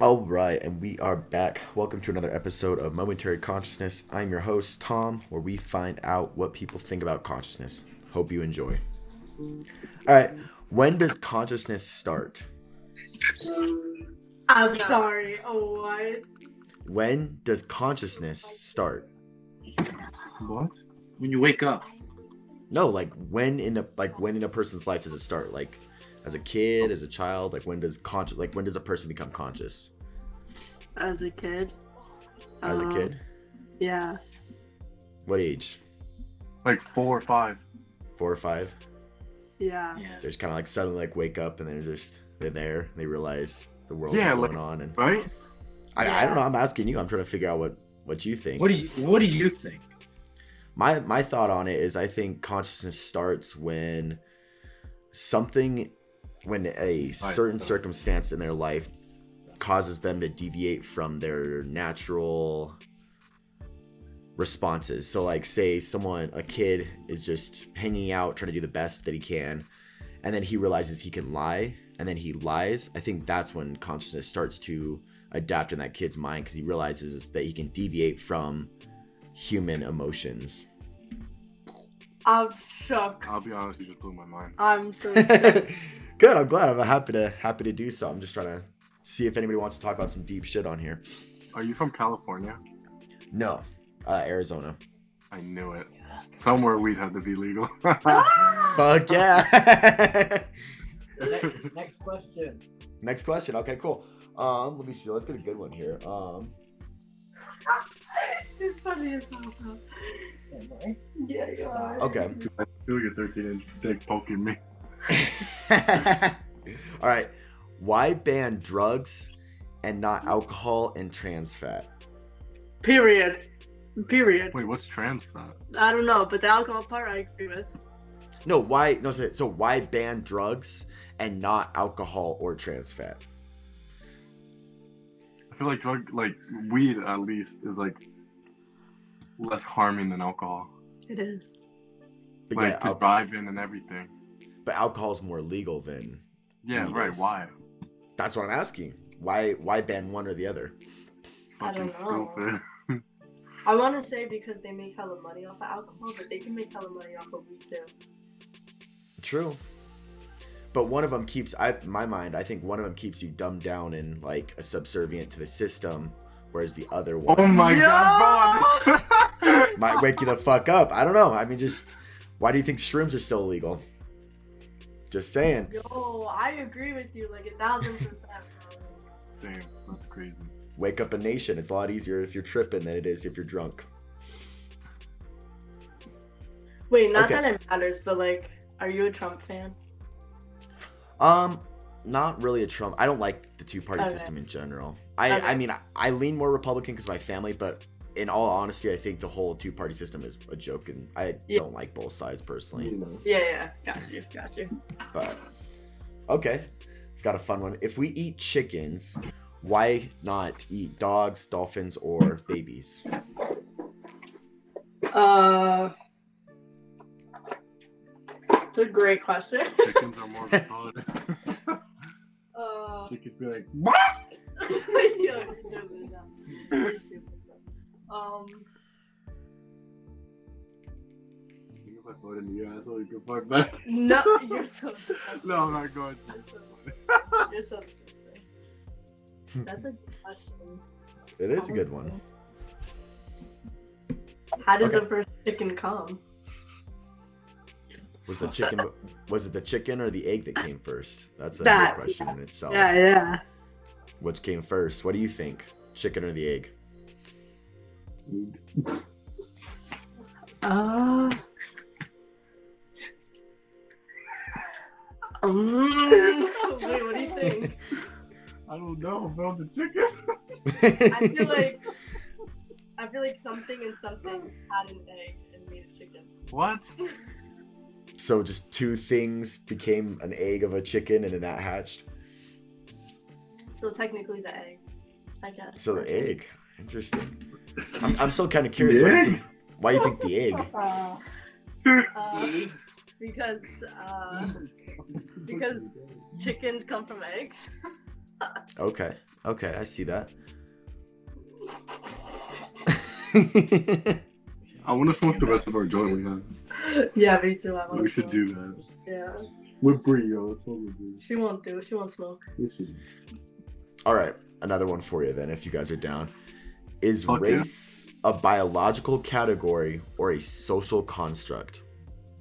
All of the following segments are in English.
All right, and we are back. Welcome to another episode of Momentary Consciousness. I'm your host, Tom, where we find out what people think about consciousness. Hope you enjoy. All right, when does consciousness start? I'm sorry. Oh, what? When does consciousness start? What? When you wake up. No, like when in a like when in a person's life does it start? Like as a kid, as a child, like when does conscious like when does a person become conscious? As a kid. As a Uh, kid? Yeah. What age? Like four or five. Four or five? Yeah. Yeah. They just kind of like suddenly like wake up and they're just they're there. They realize the world Yeah, is going like- on, and Right? I, I don't know. I'm asking you. I'm trying to figure out what what you think. What do you What do you think? my my thought on it is I think consciousness starts when something when a certain circumstance in their life causes them to deviate from their natural responses. So like say someone a kid is just hanging out trying to do the best that he can and then he realizes he can lie and then he lies. I think that's when consciousness starts to adapt in that kid's mind cuz he realizes that he can deviate from human emotions. I'm shook. I'll be honest, you just blew my mind. I'm so Good. I'm glad. I'm happy to happy to do so. I'm just trying to see if anybody wants to talk about some deep shit on here. Are you from California? No, uh, Arizona. I knew it. Somewhere we'd have to be legal. Fuck yeah. next, next question. Next question. Okay, cool. Um, let me see. Let's get a good one here. Um, It's funny as hell. though. Yeah, you are. okay. Feel your 13 inch dick poking me. All right. Why ban drugs and not alcohol and trans fat? Period. Period. Wait, what's trans fat? I don't know, but the alcohol part I agree with. No, why? No, so, so why ban drugs and not alcohol or trans fat? I feel like drug, like weed at least, is like less harming than alcohol. It is. But like yeah, to al- drive in and everything. But alcohol is more legal than. Yeah, Weed right. is. Why? That's what I'm asking. Why? Why ban one or the other? I don't know. stupid. I want to say because they make hella money off of alcohol, but they can make hella money off of weed too. True. But one of them keeps I my mind, I think one of them keeps you dumbed down and like a subservient to the system, whereas the other Oh one my god, might wake you the fuck up. I don't know. I mean just why do you think shrooms are still illegal? Just saying. Yo, I agree with you like a thousand percent. Same. That's crazy. Wake up a nation. It's a lot easier if you're tripping than it is if you're drunk. Wait, not Okay. that it matters, but like, are you a Trump fan? Um, not really a Trump. I don't like the two party Okay. system in general. I Okay. I mean I, I lean more Republican because my family, but in all honesty, I think the whole two party system is a joke, and I Yeah. don't like both sides personally. Yeah, yeah, got you, got you. But okay, I've got a fun one. If we eat chickens, why not eat dogs, dolphins, or babies? Uh, it's a great question. Chickens are more retarded. uh, Chickens be like, yo, you're Um, if I throw it in your asshole, you can fuck back. no, you're so disgusting. No, I'm not going You're to. so disgusting. You're so disgusting. That's a good question. It is a good one. How did Okay. the first chicken come? Was the chicken? Was it the chicken or the egg that came first? That's a That- good question in itself. Yeah, yeah. Which came first? What do you think? Chicken or the egg? Uh. Um, wait, what do you think? I don't know about the chicken. I feel like I feel like something and something had an egg and made a chicken. What? so just two things became an egg of a chicken, and then that hatched. So technically the egg, I guess. So the egg. Interesting. I'm, I'm still kind of curious why you, think, why you think the egg. Uh, uh, because uh, because chickens come from eggs. Okay. Okay, I see that. I want to smoke the rest of our joint we have. Yeah, me too. I want We to should smoke. do that. Yeah, With Brie, yo. Let's smoke she won't do. She won't smoke. All right, another one for you then, if you guys are down. Is Fuck yeah. race a biological category or a social construct?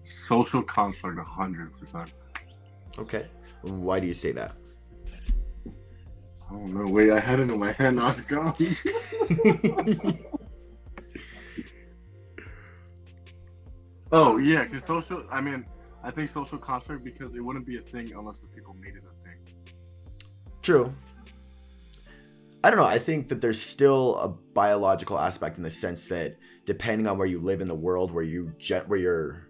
Social construct, 100%. Okay. Why do you say that? I don't know. Wait, I had it in my hand. Now it's gone. oh, yeah, because social, I mean, I think social construct because it wouldn't be a thing unless the people made it a thing. True. I don't know. I think that there's still a biological aspect in the sense that depending on where you live in the world, where you where you're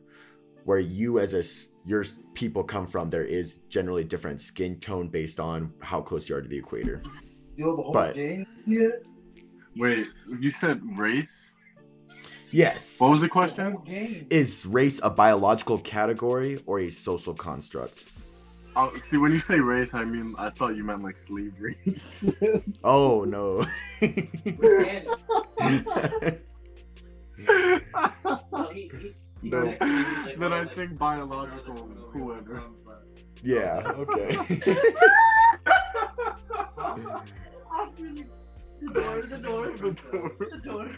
where you as a your people come from, there is generally different skin tone based on how close you are to the equator. You know the whole But- game? Yeah. Wait, you said race? Yes. What was the The question? whole. Is race a biological category or a social construct? Oh, see, when you say race, I mean, I thought you meant like slavery. Oh no. He- he- he like, Then oh, I like, think biological, whoever. yeah. Okay. the door, the door, The door. the door.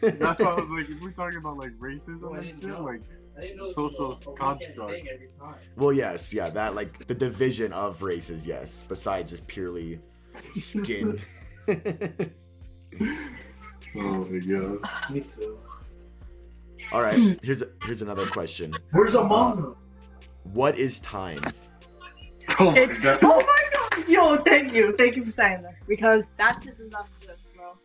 That's why I was like, if we're talking about like racism and shit, like, I didn't know it was social a- a weekend construct. thing every time. well, yes, yeah. That like the division of races, yes. Besides just purely skin. oh my god. Me too. All right. Here's here's another question. Where's Uh, Among What is time? Oh my It's god. oh my god! Yo, thank you, thank you for saying this because that shit does not exist, bro.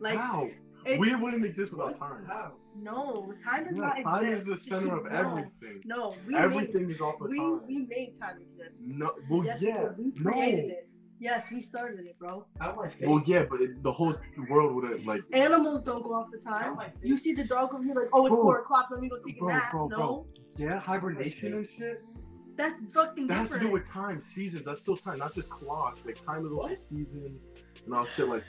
Like, How? it, We wouldn't exist without time. How? No, time does Yeah, not time exist. is the center of No, everything. No, we Everything is off made of we time. we made time exist. No, well, yes, yeah, bro, we no. it. Yes, we started it, bro. How am Well, yeah, but it, the whole world would have like. Animals don't go off the time. am I fake? You see the dog over here, like, oh, it's Bro. four o'clock. Let me go take Bro, a nap. bro, no, bro. Yeah, hibernation and shit. that's fucking That has to do with time, seasons. That's still time, not just clock. Like time is also seasons and all shit like.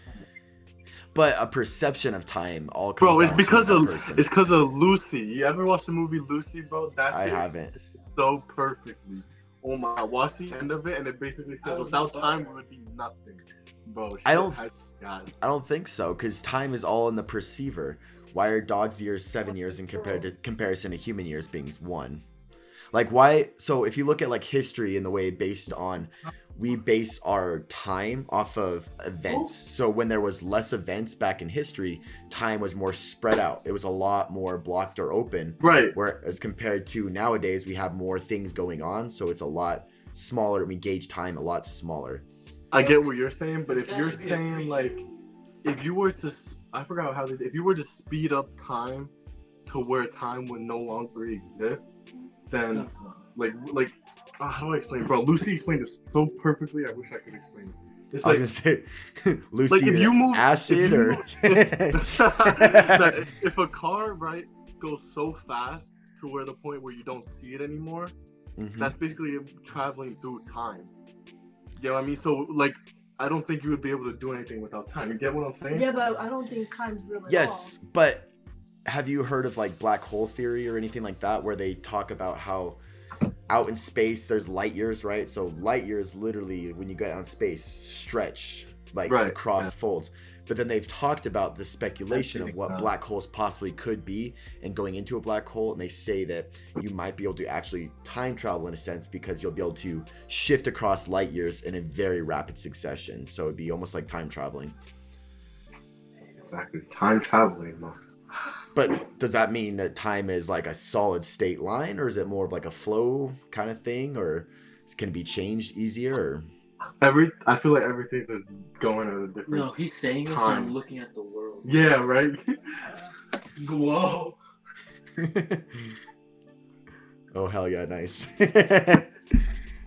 But a perception of time all comes Bro, it's because of person. it's because of Lucy. You ever watched the movie Lucy, bro? That I haven't. so perfectly. Oh my! Watch the end of it, and it basically says, "Without time, we would be nothing." Bro, I don't- God. I don't think so, because time is all in the perceiver. Why are dogs' years seven years in compared to comparison to human years being one? Like why? So if you look at like history in the way based on, we base our time off of events. So when there was less events back in history, time was more spread out. It was a lot more blocked or open. Right. Whereas compared to nowadays, we have more things going on, so it's a lot smaller. We gauge time a lot smaller. I get what you're saying, but if you're should be a saying like, if you were to, I forgot how they, if you were to speed up time to where time would no longer exist, then like like ah, how do I explain, it? bro? Lucy explained it so perfectly. I wish I could explain it. It's I was like gonna say, Lucy, if you move- acid if you or that if a car right goes so fast to where the point where you don't see it anymore, Mhm. that's basically traveling through time. You know what I mean? So like, I don't think you would be able to do anything without time. You get what I'm saying? Yeah, but I don't think time's real at yes, but have you heard of like black hole theory or anything like that, where they talk about how out in space there's light years, right? So light years literally, when you get out in space, stretch like Right, across yeah. folds. But then they've talked about the speculation of what black holes possibly could be and going into a black hole. And they say that you might be able to actually time travel in a sense because you'll be able to shift across light years in a very rapid succession. So it'd be almost like time traveling. Exactly. Time traveling. But does that mean that time is like a solid state line, or is it more of like a flow kind of thing, or can it be changed easier? Or... Every I feel like everything's just going at a different. No, he's saying this and time. I'm looking at the world. Yeah, right. Whoa. oh hell yeah, nice.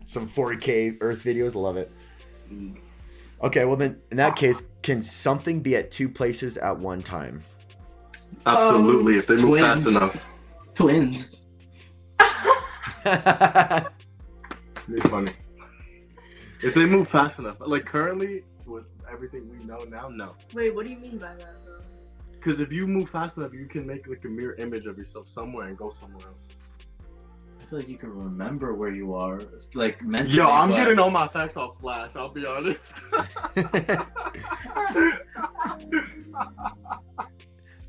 Some 4K Earth videos, love it. Mm. Okay, well then, in that case, can something be at two places at one time? Absolutely. if they move twins. fast enough, Twins. it's funny. If they move fast enough, like currently, with everything we know now, no. Wait, what do you mean by that? Because if you move fast enough, you can make like a mirror image of yourself somewhere and go somewhere else. I feel like you can remember where you are, like mentally. Yo, I'm but- getting all my facts off Flash. I'll be honest.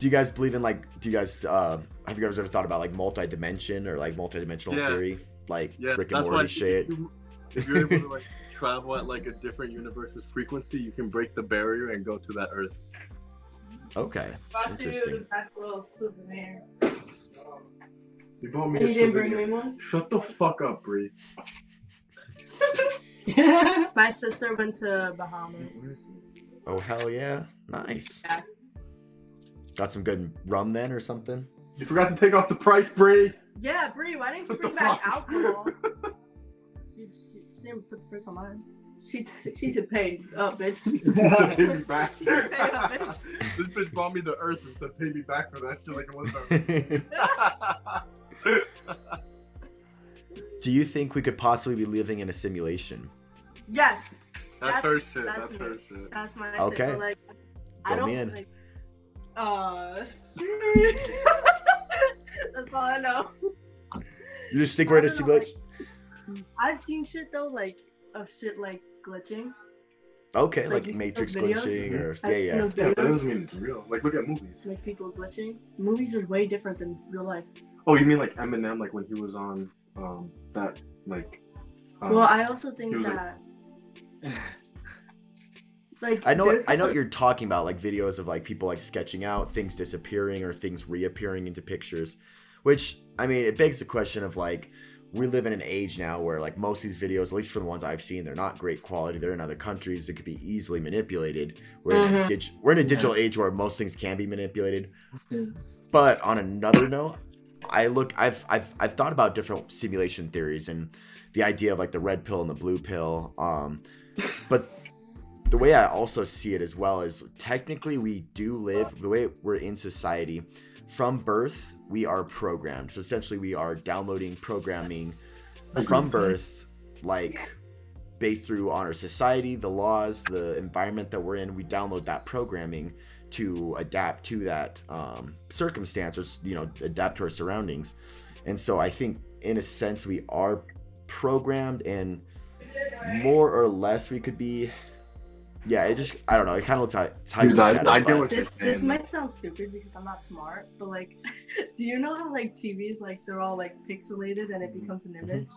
do you guys believe in like? Do you guys uh have you guys ever thought about like multi-dimension or like multi-dimensional Yeah. theory, like yeah, Rick and Morty shit? If, you, if you're able to like travel at like a different universe's frequency, you can break the barrier and go to that Earth. Okay, interesting. You bought me And a you didn't bring me one? Shut the fuck up, Bree. My sister went to Bahamas. Oh hell yeah, nice. Yeah. Got some good rum then or something. You forgot to take off the price, Bree. Yeah, Brie, why didn't you What bring back fuck? alcohol? she, she, she didn't put the price on mine. She she said pay up, bitch. He said pay me back. She said pay up, bitch. this bitch brought me the Earth and said pay me back for that shit like it was Do you think we could possibly be living in a simulation? Yes, That's, That's- her shit. that's That's, me. her shit. that's my Okay. shit. But like, I Fill don't me in. like. Uh, that's all I know. You just think we're in a I don't like- I've seen shit though, like of shit like glitching. Okay, like like, Matrix videos? glitching or yeah, yeah. those Yeah, but that doesn't mean it's real. Like, look at movies. like people glitching. Movies are way different than real life. Oh, you mean like Eminem, like when he was on um that like. Um, well, I also think he was like- that. Like, I know I know what you're talking about, like videos of like people like sketching out things disappearing or things reappearing into pictures. Which I mean, it begs the question of like we live in an age now where like most of these videos, at least for the ones I've seen, they're not great quality. They're in other countries. They could be easily manipulated. We're in a Mhm. dig- we're in a digital age where most things can be manipulated. But on another note, I look I've I've I've thought about different simulation theories and the idea of like the red pill and the blue pill. Um, but the way I also see it as well is technically we do live the way we're in society from birth we are programmed. So essentially we are downloading programming from birth like based through on our society, the laws, the environment that we're in, we download that programming to adapt to that um, circumstance or you know adapt to our surroundings. And so I think in a sense we are programmed and more or less we could be yeah it just i don't know it kind of looks like it's how you Dude, I- at it, I get but- what you're This this might sound stupid because I'm not smart, but like, do you know how like TVs like they're all like pixelated and it becomes an image?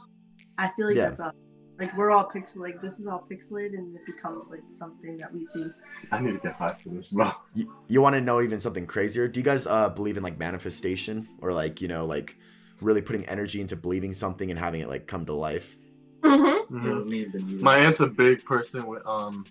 I feel like Mm-hmm. Yeah. that's us. Like we're all pixel like this is all pixelated and it becomes like something that we see. I need to get high for this, bro. you, you want to know even something crazier do you guys uh believe in like manifestation or like you know like really putting energy into believing something and having it like come to life Mm-hmm. You don't need the needle. My aunt's a big person with um,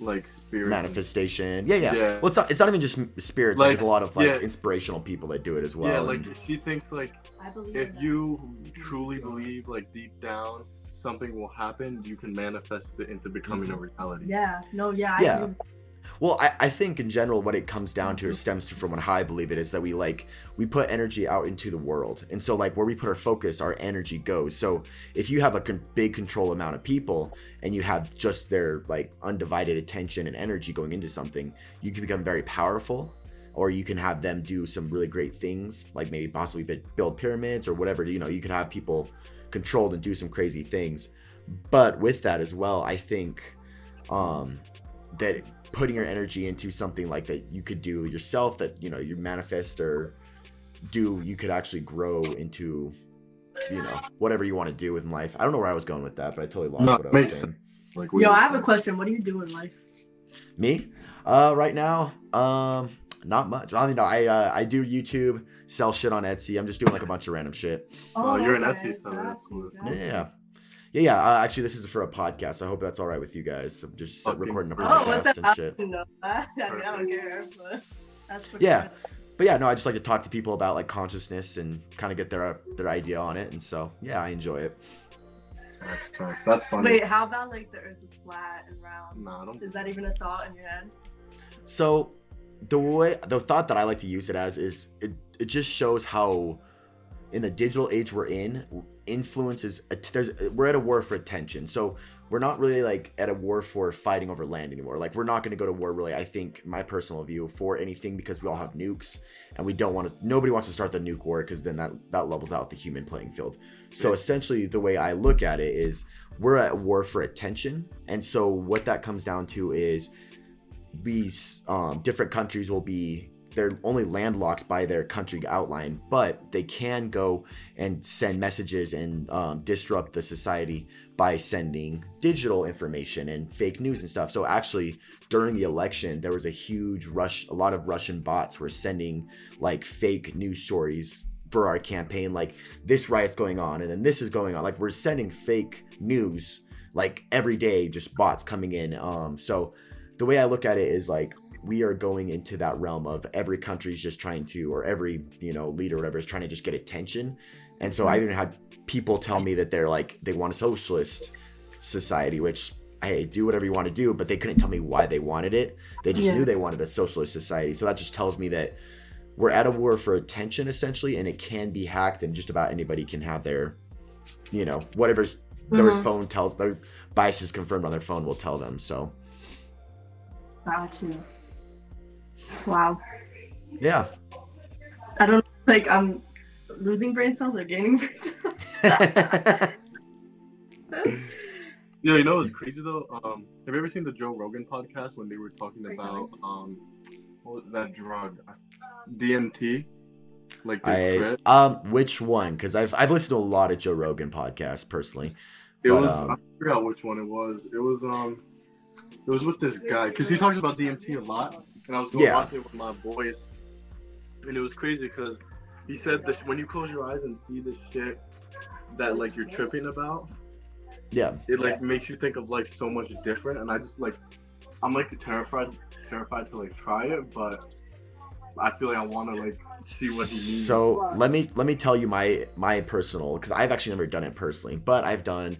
like spirit. manifestation yeah yeah, Yeah. well it's not it's not even just spirits like, Like, there's a lot of like yeah. inspirational people that do it as well yeah, like and- she thinks like I believe if that. you truly believe like deep down something will happen, you can manifest it into becoming a mm-hmm. reality. Yeah, no, yeah, Yeah. Well, I, I think in general, what it comes down to, stems to from what I believe it is that we like we put energy out into the world, and so like where we put our focus, our energy goes. So if you have a con- big control amount of people, and you have just their like undivided attention and energy going into something, you can become very powerful, or you can have them do some really great things, like maybe possibly build pyramids or whatever. You know, you could have people controlled and do some crazy things. But with that as well, I think um, that putting your energy into something like that you could do yourself that you know you manifest or do you could actually grow into you know whatever you want to do in life. I don't know where i was going with that but i totally lost No, what i was saying. Like, Yo, I have a question. What do you do in life? me? Uh right now um not much. I mean no i uh, i do youtube sell shit on etsy. I'm just doing like a bunch of random shit. Oh, you're an Etsy seller, that's cool. got yeah. you. Yeah yeah, yeah. Uh, actually, this is for a podcast. I hope that's all right with you guys. I'm just uh, recording a great. Oh, what podcast and shit. didn't know that. I, mean, I don't care, but that's pretty Yeah. good. but yeah, no, I just like to talk to people about like consciousness and kind of get their their idea on it, and so yeah, I enjoy it. Facts, facts. That's funny. Wait, how about like the Earth is flat and round? Nah, I don't. Is that even a thought in your head? So the way the thought that I like to use it as is it it just shows how in the digital age we're in, influence is there's we're at a war for attention. So we're not really like at a war for fighting over land anymore. Like we're not going to go to war really. I think my personal view for anything because we all have nukes and we don't want to. Nobody wants to start the nuke war because then that that levels out the human playing field. So Yeah. essentially, the way I look at it is we're at war for attention, and so what that comes down to is these um, different countries will be they're only landlocked by their country outline, but they can go and send messages and um, disrupt the society by sending digital information and fake news and stuff. So actually, during the election, there was a huge rush. A lot of Russian bots were sending like fake news stories for our campaign, like this riot's going on and then this is going on. Like we're sending fake news like every day, just bots coming in. Um, so the way I look at it is like we are going into that realm of every country's just trying to, or every you know leader, or whatever, is trying to just get attention. And so I even had people tell me that they're like they want a socialist society, which hey, do whatever you want to do, but they couldn't tell me why they wanted it. They just Yeah. knew they wanted a socialist society. So that just tells me that we're at a war for attention essentially, and it can be hacked, and just about anybody can have their, you know, whatever's their Mhm. phone tells their bias is confirmed on their phone will tell them. So Got you. Wow. yeah. I don't like I'm losing brain cells or gaining brain cells. Yeah, you know what's crazy though? Um, have you ever seen the Joe Rogan podcast when they were talking about um, what was that drug, DMT, like the I crit? um which one? Because I've I've listened to a lot of Joe Rogan podcasts personally. It but, was um, I forgot which one it was. It was um, it was with this guy because he talks about DMT a lot, and I was going Yeah. watching it with my boys, and it was crazy because he said that when you close your eyes and see the shit that like you're tripping about, Yeah. it like makes you think of life so much different and i just like i'm like terrified terrified to like try it but i feel like i want to like see what he means So let me let me tell you my my personal because I've actually never done it personally, but I've done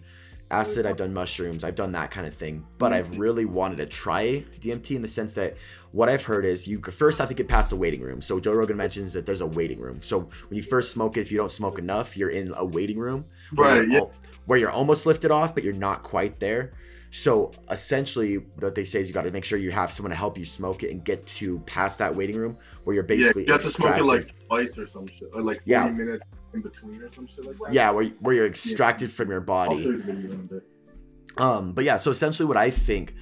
acid, I've done mushrooms, I've done that kind of thing. But I've mm-hmm. really wanted to try DMT in the sense that what I've heard is you first have to get past the waiting room. So Joe Rogan mentions that there's a waiting room. So when you first smoke it, if you don't smoke enough, you're in a waiting room where right you're yeah al- where you're almost lifted off, but you're not quite there. So essentially, what they say is you got to make sure you have someone to help you smoke it and get to past that waiting room where you're yeah basically you have to smoke it like twice or some shit or like 40 Yeah. minutes in between or some shit like that yeah, where, where you're extracted from your body. you the video in a bit. Um, but yeah, so essentially, what I think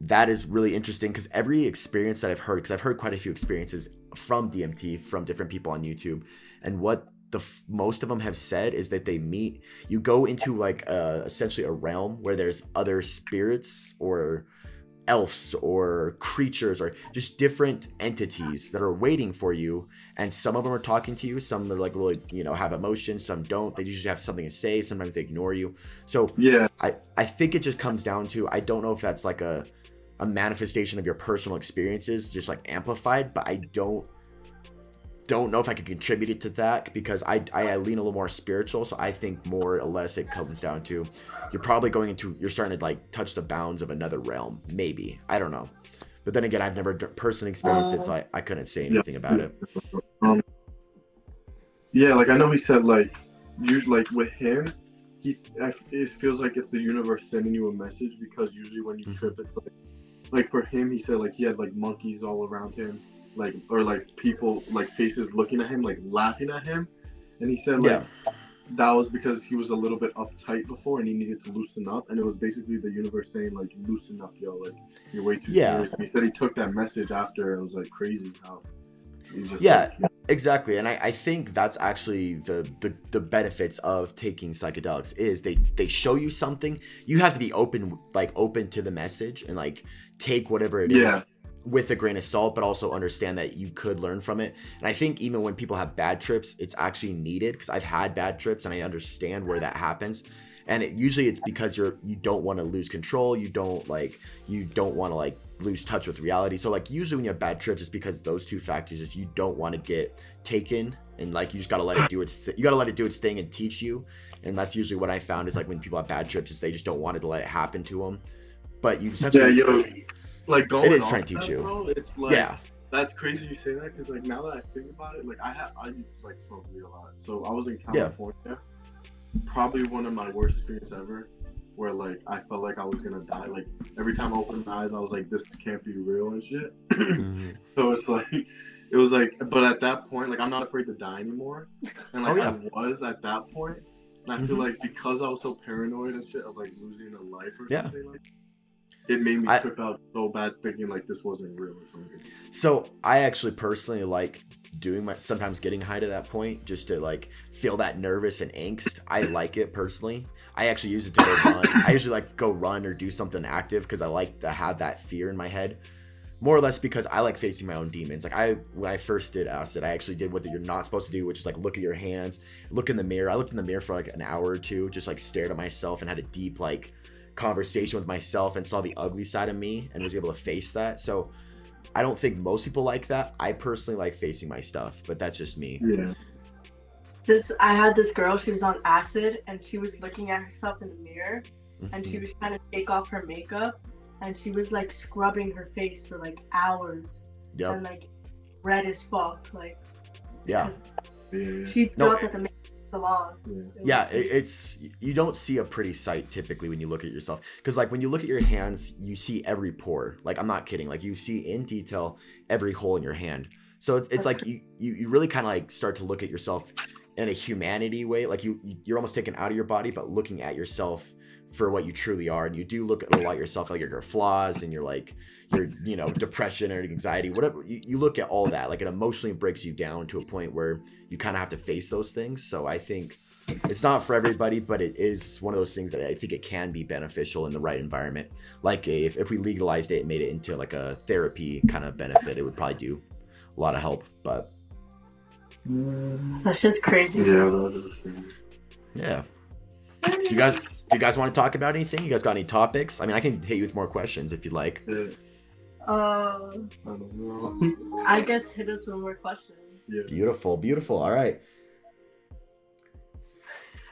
that is really interesting because every experience that I've heard, because I've heard quite a few experiences from DMT from different people on YouTube, and what the f- most of them have said is that they meet, you go into like uh, essentially a realm where there's other spirits or elves or creatures or just different entities that are waiting for you and some of them are talking to you some are like really you know have emotions some don't they usually have something to say sometimes they ignore you. So yeah. I, I think it just comes down to I don't know if that's like a a manifestation of your personal experiences just like amplified but I don't don't know if I could contribute it to that because I, I I lean a little more spiritual so I think more or less it comes down to you're probably going into you're starting to like touch the bounds of another realm maybe. I don't know. But then again I've never d- personally experienced it so I, I couldn't say anything about it. Um yeah like i know he said like usually like with him he I- it feels like it's the universe sending you a message because usually when you Mhm. trip it's like like for him he said like he had like monkeys all around him like or like people like faces looking at him like laughing at him and he said like yeah that was because he was a little bit uptight before and he needed to loosen up and it was basically the universe saying like loosen up yo like you're way too Yeah. serious and he said he took that message after it was like crazy how just Yeah. like, Exactly, and I, I think that's actually the, the the benefits of taking psychedelics is they they show you something. You have to be open, like open to the message, and like take whatever it is Yeah. With a grain of salt, but also understand that you could learn from it. And I think even when people have bad trips, it's actually needed because I've had bad trips and I understand where that happens. And it, usually it's because you're you don't want to lose control. You don't like you don't want to like lose touch with reality. So like usually when you have bad trips, it's because those two factors is you don't want to get taken and like you just gotta let it do its you gotta let it do its thing and teach you. And that's usually what I found is like when people have bad trips is they just don't want it to let it happen to them. But you yeah essentially yo like going It is trying to teach that, you. bro, it's like yeah That's crazy you say that because like now that I think about it, like I had I like smoke weed a lot. So I was in California. Yeah. Probably one of my worst experiences ever. Where like I felt like I was gonna die. Like every time I opened my eyes, I was like, "This can't be real" and shit. Mhm. So it's like, it was like, but at that point, like I'm not afraid to die anymore, and like Oh, yeah. I was at that point, and I feel Mhm. like because I was so paranoid and shit, I was like losing a life or Yeah. something. Like, it made me I- trip out so bad, thinking like this wasn't real or something. So I actually personally like doing my sometimes getting high to that point just to like feel that nervous and angst. I like it personally. I actually use it to go run. I usually like go run or do something active because I like to have that fear in my head. More or less because I like facing my own demons. Like I when I first did acid, I actually did what you're not supposed to do, which is like look at your hands, look in the mirror. I looked in the mirror for like an hour or two, just like stared at myself and had a deep like conversation with myself and saw the ugly side of me and was able to face that. So I don't think most people like that. I personally like facing my stuff, but that's just me. Yeah. This I had this girl. She was on acid, and she was looking at herself in the mirror, and she Mhm. was trying to take off her makeup, and she was like scrubbing her face for like hours, Yep. and like red as fuck. Like Yeah. she No, thought that the makeup was salon. yeah. Yeah, it, it's you don't see a pretty sight typically when you look at yourself because like when you look at your hands, you see every pore. Like I'm not kidding. Like you see in detail every hole in your hand. So it's, it's like you, you you really kind of like start to look at yourself in a humanity way. Like you you- you're almost taken out of your body, but looking at yourself for what you truly are. And you do look at a lot yourself, like your, your flaws and your like your you know depression or anxiety, whatever. You, you look at all that. Like it emotionally breaks you down to a point where you kind of have to face those things. So I think it's not for everybody, but it is one of those things that I think it can be beneficial in the right environment. Like a, if, if we legalized it and made it into like a therapy kind of benefit, it would probably do a lot of help. But That shit's crazy. Yeah, that is crazy. yeah, you guys do you guys want to talk about anything? You guys got any topics? I mean, I can hit you with more questions if you'd like. Yeah, Um, I don't know. I guess hit us with more questions. yeah. Beautiful, beautiful. All right.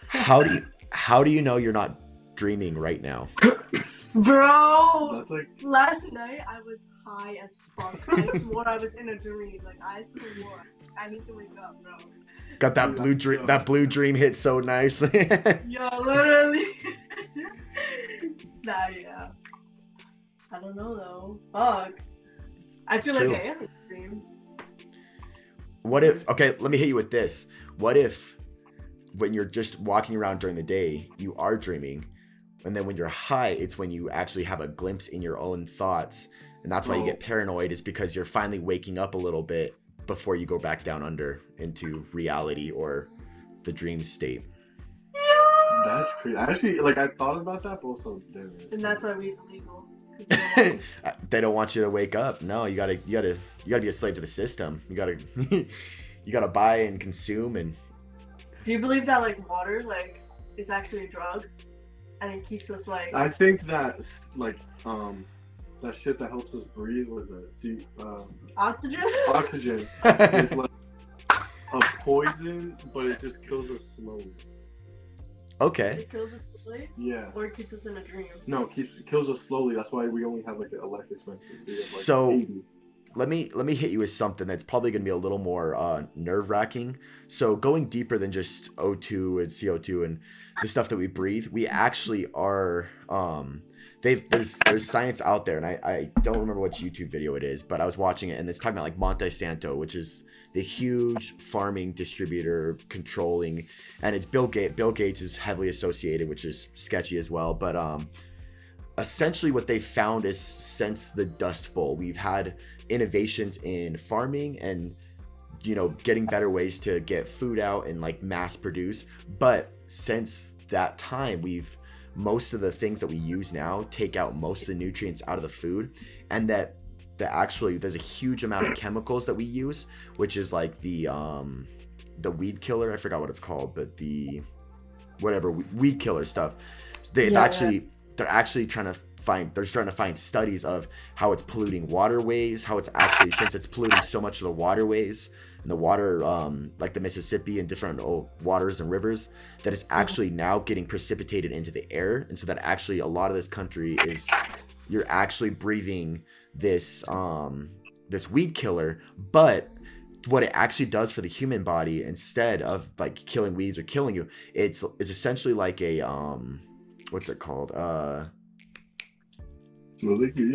How do you how do you know you're not dreaming right now? Bro, That's like last night I was high as fuck. I swore I was in a dream. Like I swore. I need to wake up, bro. Got that blue dream that blue dream hit so nice. Yo, literally. nah, yeah. I don't know though. Fuck. I feel It's like true. I am a dream. What if okay, let me hit you with this. What if when you're just walking around during the day, you are dreaming, and then when you're high, it's when you actually have a glimpse in your own thoughts, and that's why you Oh. get paranoid is because you're finally waking up a little bit before you go back down under into reality or the dream state. that's crazy. I actually like I thought about that, but also didn't. And that's why weed's illegal. 'Cause they don't want- they don't want you to wake up. No, you gotta, you gotta, you gotta be a slave to the system. You gotta, you gotta buy and consume and Do you believe that like water like is actually a drug, and it keeps us like I think that like um that shit that helps us breathe was that see um, oxygen? oxygen is like a poison, but it just kills us slowly. okay. it kills us slowly, Yeah. or it keeps us in a dream. No, it keeps it kills us slowly. That's why we only have like a life expectancy. So- 80. Let me let me hit you with something that's probably gonna be a little more uh, nerve wracking. So going deeper than just O2 and CO2 and the stuff that we breathe, we actually are. Um, they've there's there's science out there, and I I don't remember which YouTube video it is, but I was watching it, and it's talking about like Monsanto, which is the huge farming distributor controlling, and it's Bill Gates. Bill Gates is heavily associated, which is sketchy as well, but um. Essentially, what they found is since the Dust Bowl, we've had innovations in farming and you know getting better ways to get food out and like mass produce but since that time we've most of the things that we use now take out most of the nutrients out of the food and that that actually there's a huge amount of chemicals that we use which is like the um the weed killer i forgot what it's called but the whatever weed killer stuff they've Yeah, yeah. actually they're actually trying to find they're trying to find studies of how it's polluting waterways how it's actually since it's polluting so much of the waterways and the water um, like the mississippi and different oh, waters and rivers that is actually now getting precipitated into the air and so that actually a lot of this country is you're actually breathing this um this weed killer, but what it actually does for the human body instead of like killing weeds or killing you, it's it's essentially like a um what's it called? Uh?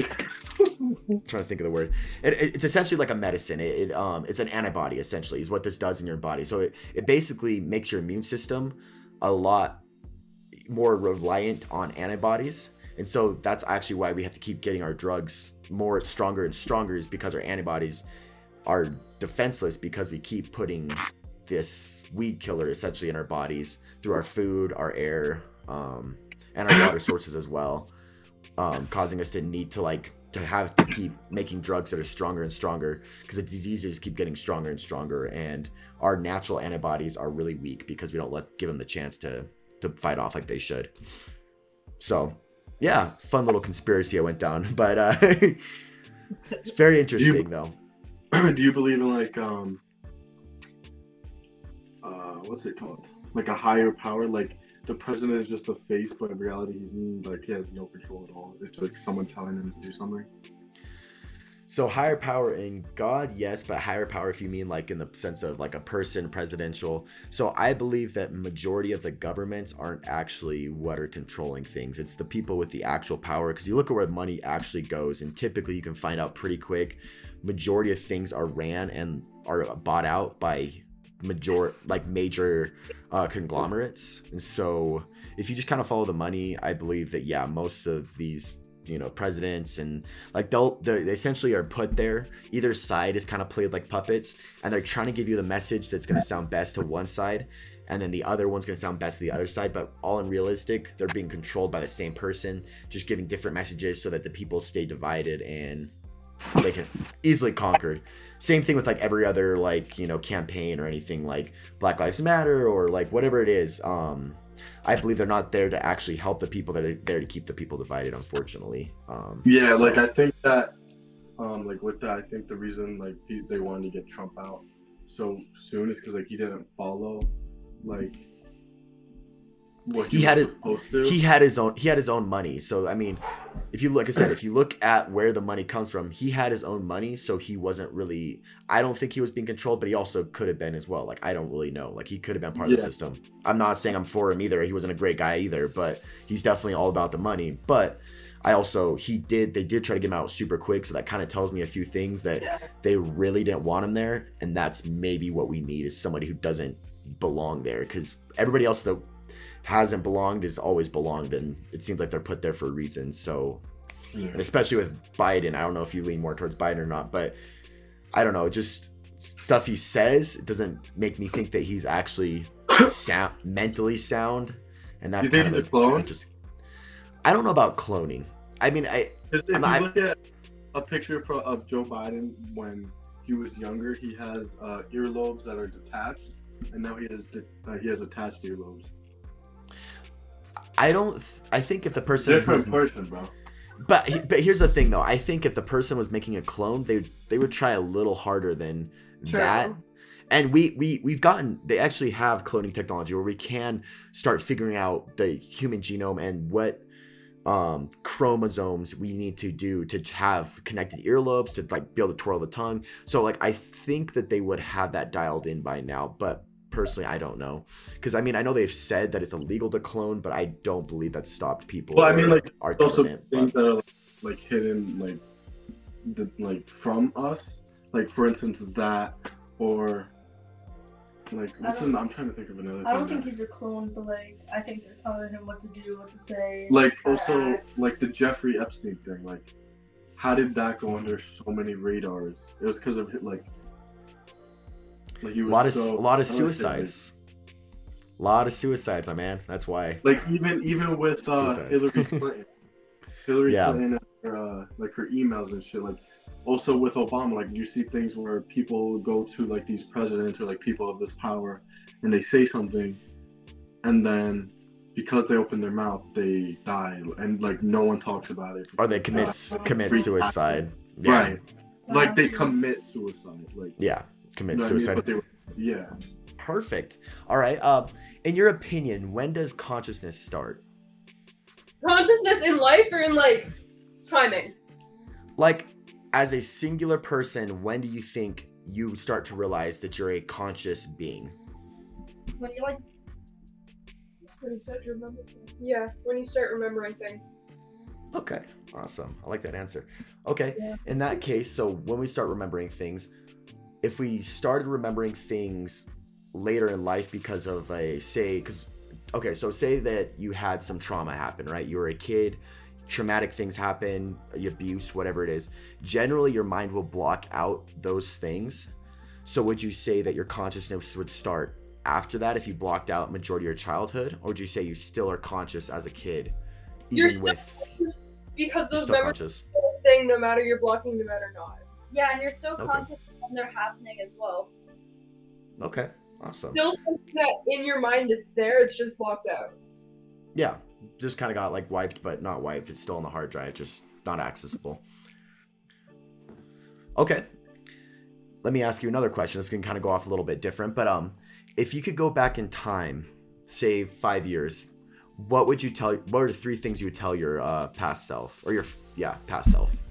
trying to think of the word. It, it- it's essentially like a medicine. It, it um it's an antibody essentially is what this does in your body. So it, it basically makes your immune system a lot more reliant on antibodies. And so that's actually why we have to keep getting our drugs more stronger and stronger is because our antibodies are defenseless because we keep putting this weed killer essentially in our bodies through our food, our air, um, and our water sources as well, um, causing us to need to like to have to keep making drugs that are stronger and stronger because the diseases keep getting stronger and stronger, and our natural antibodies are really weak because we don't let give them the chance to to fight off like they should. So, yeah, fun little conspiracy I went down, but uh, it's very interesting though. Do you believe in like um uh what's it called? Like a higher power? Like the president is just a face, but in reality he's like he has no control at all. It's like someone telling him to do something. So higher power in God, yes, but higher power if you mean like in the sense of like a person, presidential. So I believe that majority of the governments aren't actually what are controlling things. It's the people with the actual power. Because you look at where money actually goes, and typically you can find out pretty quick. Majority of things are ran and are bought out by major like major uh, conglomerates. And so if you just kind of follow the money, I believe that yeah, most of these you know presidents and like they'll they essentially are put there either side is kind of played like puppets and they're trying to give you the message that's going to sound best to one side and then the other one's going to sound best to the other side but all in realistic they're being controlled by the same person just giving different messages so that the people stay divided and they can easily conquered. Same thing with like every other like you know campaign or anything like black lives matter or like whatever it is um i believe they're not there to actually help the people they're there to keep the people divided unfortunately um Yeah, so- like I think that, um, like with that, I think the reason like he, they wanted to get Trump out so soon is because like he didn't follow, like, he, He had was it- supposed to. he had his own he had his own money. So i mean if you look like i said if you look at where the money comes from he had his own money so he wasn't really i don't think he was being controlled but he also could have been as well. Like i don't really know. Like he could have been part of the system. I'm not saying i'm for him either. He wasn't a great guy either but he's definitely all about the money. But i also he did they did try to get him out super quick so that kind of tells me a few things that Yeah. they really didn't want him there and that's maybe what we need is somebody who doesn't belong there because everybody else that hasn't belonged is always belonged and it seems like they're put there for a reason so Yeah. and especially with biden i don't know if you lean more towards biden or not but i don't know just stuff he says it doesn't make me think that he's actually sound mentally sound and that's You think kind he's of a clone? interesting i don't know about cloning i mean i If I'm you not- look at a picture for, of Joe Biden when he was younger, he has uh, earlobes that are detached, and now he has de- uh, he has attached earlobes. I don't th- i think if the person Different person, bro. But but here's the thing though. I think if the person was making a clone, they they would try a little harder than True. that. And we we we've gotten they actually have cloning technology where we can start figuring out the human genome and what um chromosomes we need to do to have connected earlobes to like be able to twirl the tongue. So like I think that they would have that dialed in by now, but personally I don't know. Cuz I mean I know they've said that it's illegal to clone, but I don't believe that stopped people. Well, I mean, like, our Also, things but- that are like, like hidden, like the, like from us, like for instance that, or like what's don't- an, I'm trying to think of another. I don't thing think he's a clone, but like I think they're telling him what to do, what to say. like to also act. like the Jeffrey Epstein thing. Like, how did that go under so many radars? It was because of like, like a lot of so, a lot of how do I say, suicides. A lot of suicides, my man. That's why. Like, like, even even with uh, Hillary Clinton, Hillary Yeah. Clinton, her, uh, like her emails and shit. Like, also with Obama, like you see things where people go to like these presidents or like people of this power, and they say something, and then because they open their mouth, they die, and like no one talks about it. Or they commit Uh, commit suicide. Yeah. Right. Like they commit suicide. Like Yeah. Commit you know I mean? suicide. But were- yeah. Perfect. All right. Uh, in your opinion, when does consciousness start? Consciousness in life or in like timing? Like, as a singular person, when do you think you start to realize that you're a conscious being? When you like When you start to remember stuff. Yeah, when you start remembering things. Okay, awesome. I like that answer. Okay, Yeah. in that case, so when we start remembering things, if we started remembering things later in life because of a, say, because, okay, so say that you had some trauma happen, right? You were a kid, traumatic things happen, abuse, whatever it is. Generally, your mind will block out those things. So would you say that your consciousness would start after that if you blocked out majority of your childhood, or would you say you still are conscious as a kid, even You're still with Because those memories conscious? are a thing no matter you're blocking them out or not. yeah, and you're still Okay. conscious when they're happening as well. Okay, awesome. Still something that in your mind it's there, it's just blocked out. Yeah, just kind of got like wiped, but not wiped. It's still on the hard drive, just not accessible. Okay. Let me ask you another question. This can kind of go off a little bit different, but um, if you could go back in time, say five years, what would you tell? What are the three things you would tell your uh, past self, or your yeah past self?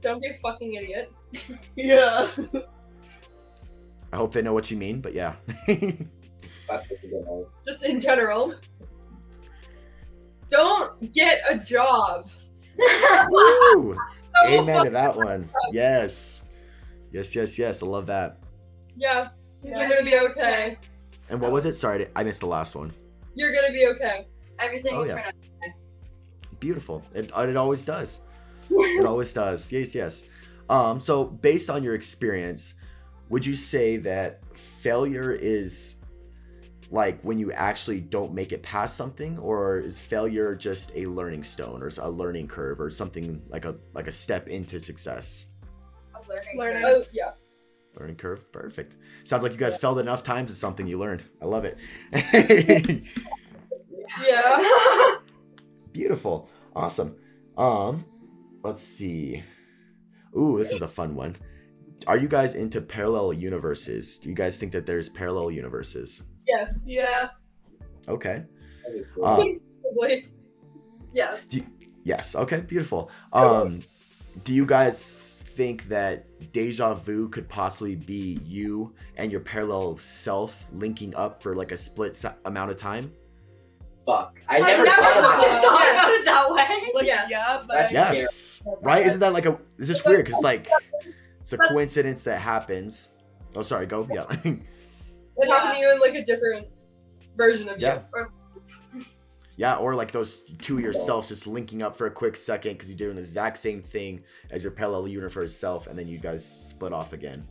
Don't be a fucking idiot. yeah. I hope they know what you mean, but yeah. Just in general. Don't get a job. Woo! Amen to that one. Yes, yes, yes, yes. I love that. Yeah, Yeah. you're gonna be okay. And what was it? Sorry, I missed the last one. You're gonna be okay. Everything Oh, will yeah. turn out. Beautiful. It, it always does. It always does. Yes, yes. Um, so based on your experience, would you say that failure is like when you actually don't make it past something, or is failure just a learning stone, or a learning curve, or something like a like a step into success? A learning. Learning. curve. Oh yeah. Learning curve, perfect. Sounds like you guys failed enough times. It's something you learned. I love it. Yeah. Beautiful. Awesome. Um, let's see. Ooh, this is a fun one. Are you guys into parallel universes? Do you guys think that there's parallel universes? yes. Yes. Okay. Uh, Probably. Yes. yes. Okay. Beautiful. Um, do you guys think that deja vu could possibly be you and your parallel self linking up for like a split amount of time? Fuck. I I never, never thought about fucking that. thought about it that way. Like, Yes. yeah, but That's- Yes. Right? Isn't that like a? Is this weird because like it's a coincidence that happens. Oh, sorry. Go. Yeah. it happened to you in like a different version of Yeah. you. Yeah, or like those two of yourselves just linking up for a quick second because you're doing the exact same thing as your parallel universe self, and then you guys split off again.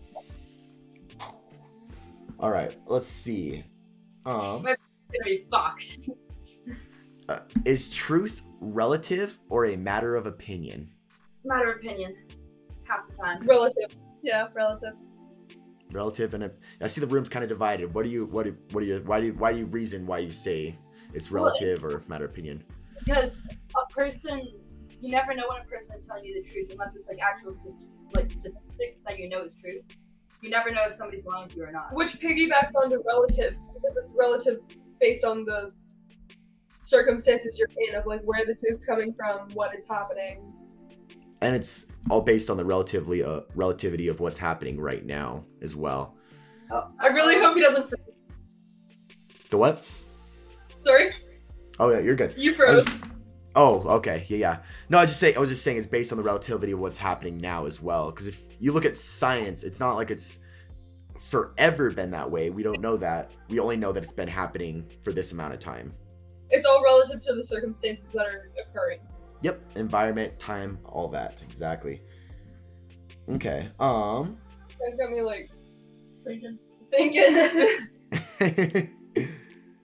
All right, let's see. Um, Gonna be fucked. Uh, is truth relative or a matter of opinion? Matter of opinion. Half the time. Relative. Yeah, relative. Relative, and a, I see the room's kind of divided. What do you? What? Do, what do you? Why do you? Why do you reason why you say it's relative or matter of opinion? Because a person, you never know when a person is telling you the truth unless it's like actual st- like statistics that you know is true. You never know if somebody's lying to you or not. Which piggybacks onto relative because it's relative based on the circumstances you're in of like where the truth's coming from, what is happening. And it's all based on the relatively uh, relativity of what's happening right now as well. I really hope he doesn't. Fr- The what? Sorry, Oh yeah, you're good. you froze. oh, okay, yeah, yeah. No, I just say I was just saying it's based on the relativity of what's happening now as well. Because if you look at science, it's not like it's forever been that way. We don't know that. We only know that it's been happening for this amount of time. It's all relative to the circumstances that are occurring. Yep, environment, time, all that exactly. Okay. Um. You guys got me like Thinking. thinking.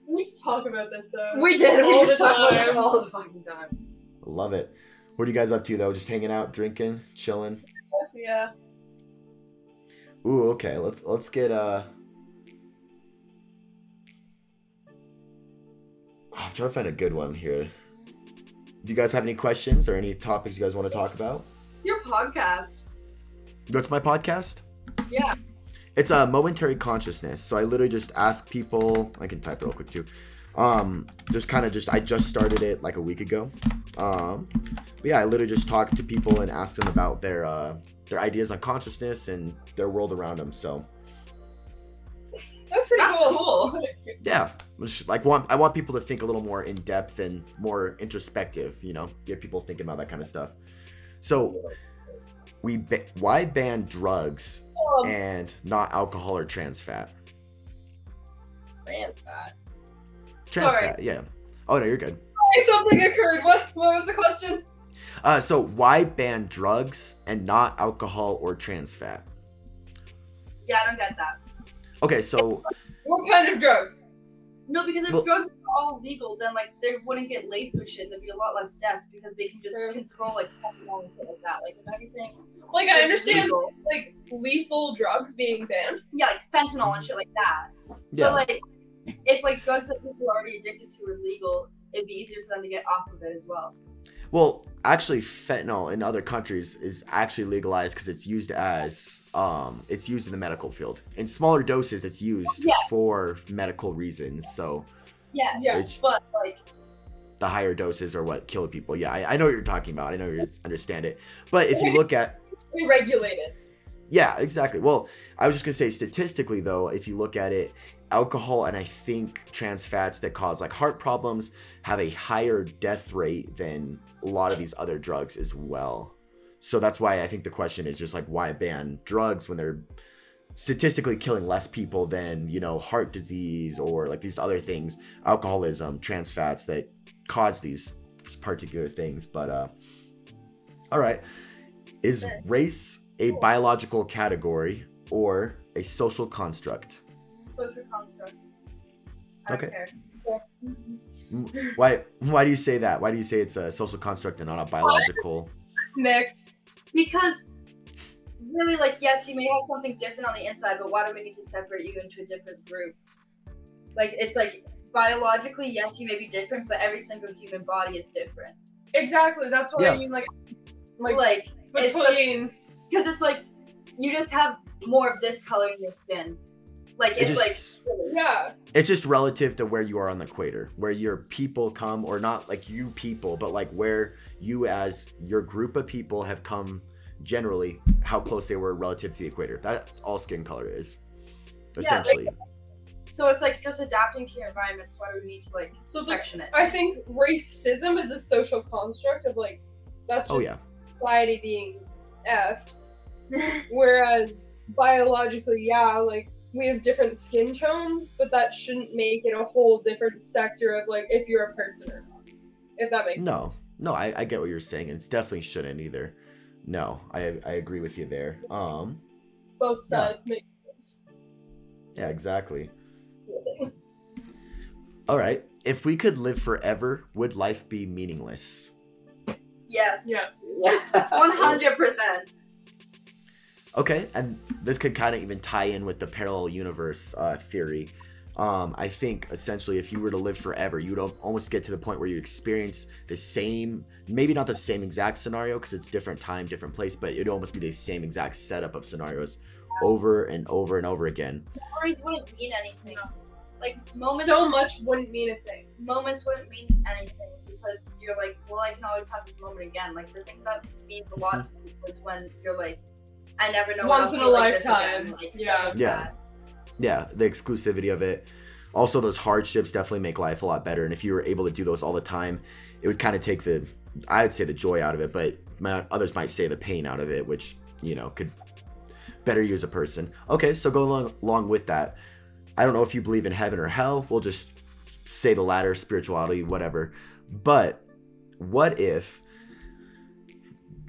we used to talk about this though. We did. All We the just talk about time. this all the fucking time. Love it. What are you guys up to though? Just hanging out, drinking, chilling. Yeah. Ooh, okay. Let's let's get uh. Trying to find a good one here. Do you guys have any questions or any topics you guys want to talk about? Your podcast. What's my podcast? Yeah. It's a momentary consciousness. So I literally just ask people. I can type it real quick too. Um, just kind of just I just started it like a week ago. Um, but yeah, I literally just talk to people and ask them about their uh, their ideas on consciousness and their world around them. So That's pretty That's cool. cool. yeah, just like want I want people to think a little more in depth and more introspective. You know, get people thinking about that kind of stuff. So we ba- why ban drugs Um, and not alcohol or trans fat? trans fat. Trans Sorry. fat, yeah. Oh no, you're good. Something occurred. What? What was the question? Uh, so why ban drugs and not alcohol or trans fat? Yeah, I don't get that. Okay, so What kind of drugs? No, because if Well- drugs were all legal, then like they wouldn't get laced with shit. There'd be a lot less deaths because they can just True. control like fentanyl and shit like that. Like everything. Like I understand legal- like lethal drugs being banned. Yeah, like fentanyl and shit like that. yeah, But like, if like drugs that people are already addicted to are legal, it'd be easier for them to get off of it as well. Well, actually, fentanyl in other countries is actually legalized because it's used as um, it's used in the medical field. In smaller doses, it's used Yeah. for medical reasons. So Yes. Yeah. But like, the higher doses are what kill people. Yeah, I, I know what you're talking about. I know you understand it. But if you look at Regulated. Yeah, exactly. Well, I was just gonna say statistically though, if you look at it, alcohol and I think trans fats that cause like heart problems have a higher death rate than a lot of these other drugs as well. So that's why I think the question is just like why ban drugs when they're statistically killing less people than, you know, heart disease or like these other things, alcoholism, trans fats that cause these particular things. But uh all right. Is race a biological category or a social construct? social construct. I don't Okay. care. Why why do you say that? Why do you say it's a social construct and not a biological? Next. Because really, like, yes, you may have something different on the inside, but why do we need to separate you into a different group? Like, it's like biologically, yes, you may be different, but every single human body is different. Exactly. That's what I mean. Like, Like, like it's between. Because it's like you just have more of this color in your skin. Like, It it's like just, Yeah. it's just relative to where you are on the equator, where your people come, or not like you people, but like where you as your group of people have come generally, how close they were relative to the equator. That's all skin color is. like- Essentially. so. It's like just adapting to your environment. So why do we need to like So it's like section it? I think racism is a social construct of like that's oh, just Oh, yeah. society being effed. Whereas biologically, yeah, like we have different skin tones, but that shouldn't make it a whole different sector of like if you're a person or not. If that makes No, sense. no, I, I get what you're saying. and It's definitely shouldn't either. No, I I agree with you there. Um, Both Yeah. sides make sense. yeah, exactly. All right. If we could live forever, would life be meaningless? yes. Yes. One hundred percent. Okay, and this could kind of even tie in with the parallel universe uh, theory. Um, I think essentially, if you were to live forever, you'd almost get to the point where you experience the same, maybe not the same exact scenario because it's different time, different place, but it'd almost be the same exact setup of scenarios over and over and over again. Stories wouldn't mean anything. Like moments. So much wouldn't mean a thing. moments wouldn't mean anything because you're like, well, I can always have this moment again. Like the thing that means a lot to me was when you're like, I never know. Once in a like lifetime. Like, Yeah. like Yeah. that. Yeah, the exclusivity of it. Also, those hardships definitely make life a lot better. And if you were able to do those all the time, it would kind of take the, I would say the joy out of it, but my, others might say the pain out of it, which, you know, could better you as a person. Okay, so go along, along with that. I don't know if you believe in heaven or hell. We'll just say the latter, spirituality, whatever. But what if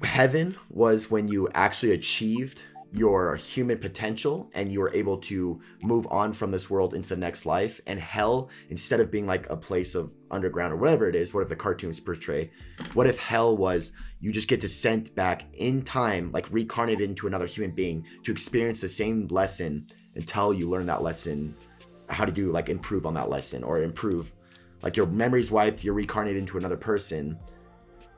heaven was when you actually achieved your human potential and you were able to move on from this world into the next life. And hell instead of being like a place of underground or whatever it is what if the cartoons portray what if hell was you just get to sent back in time like reincarnated into another human being to experience the same lesson until you learn that lesson how to do like improve on that lesson or improve like your memories wiped you're reincarnated into another person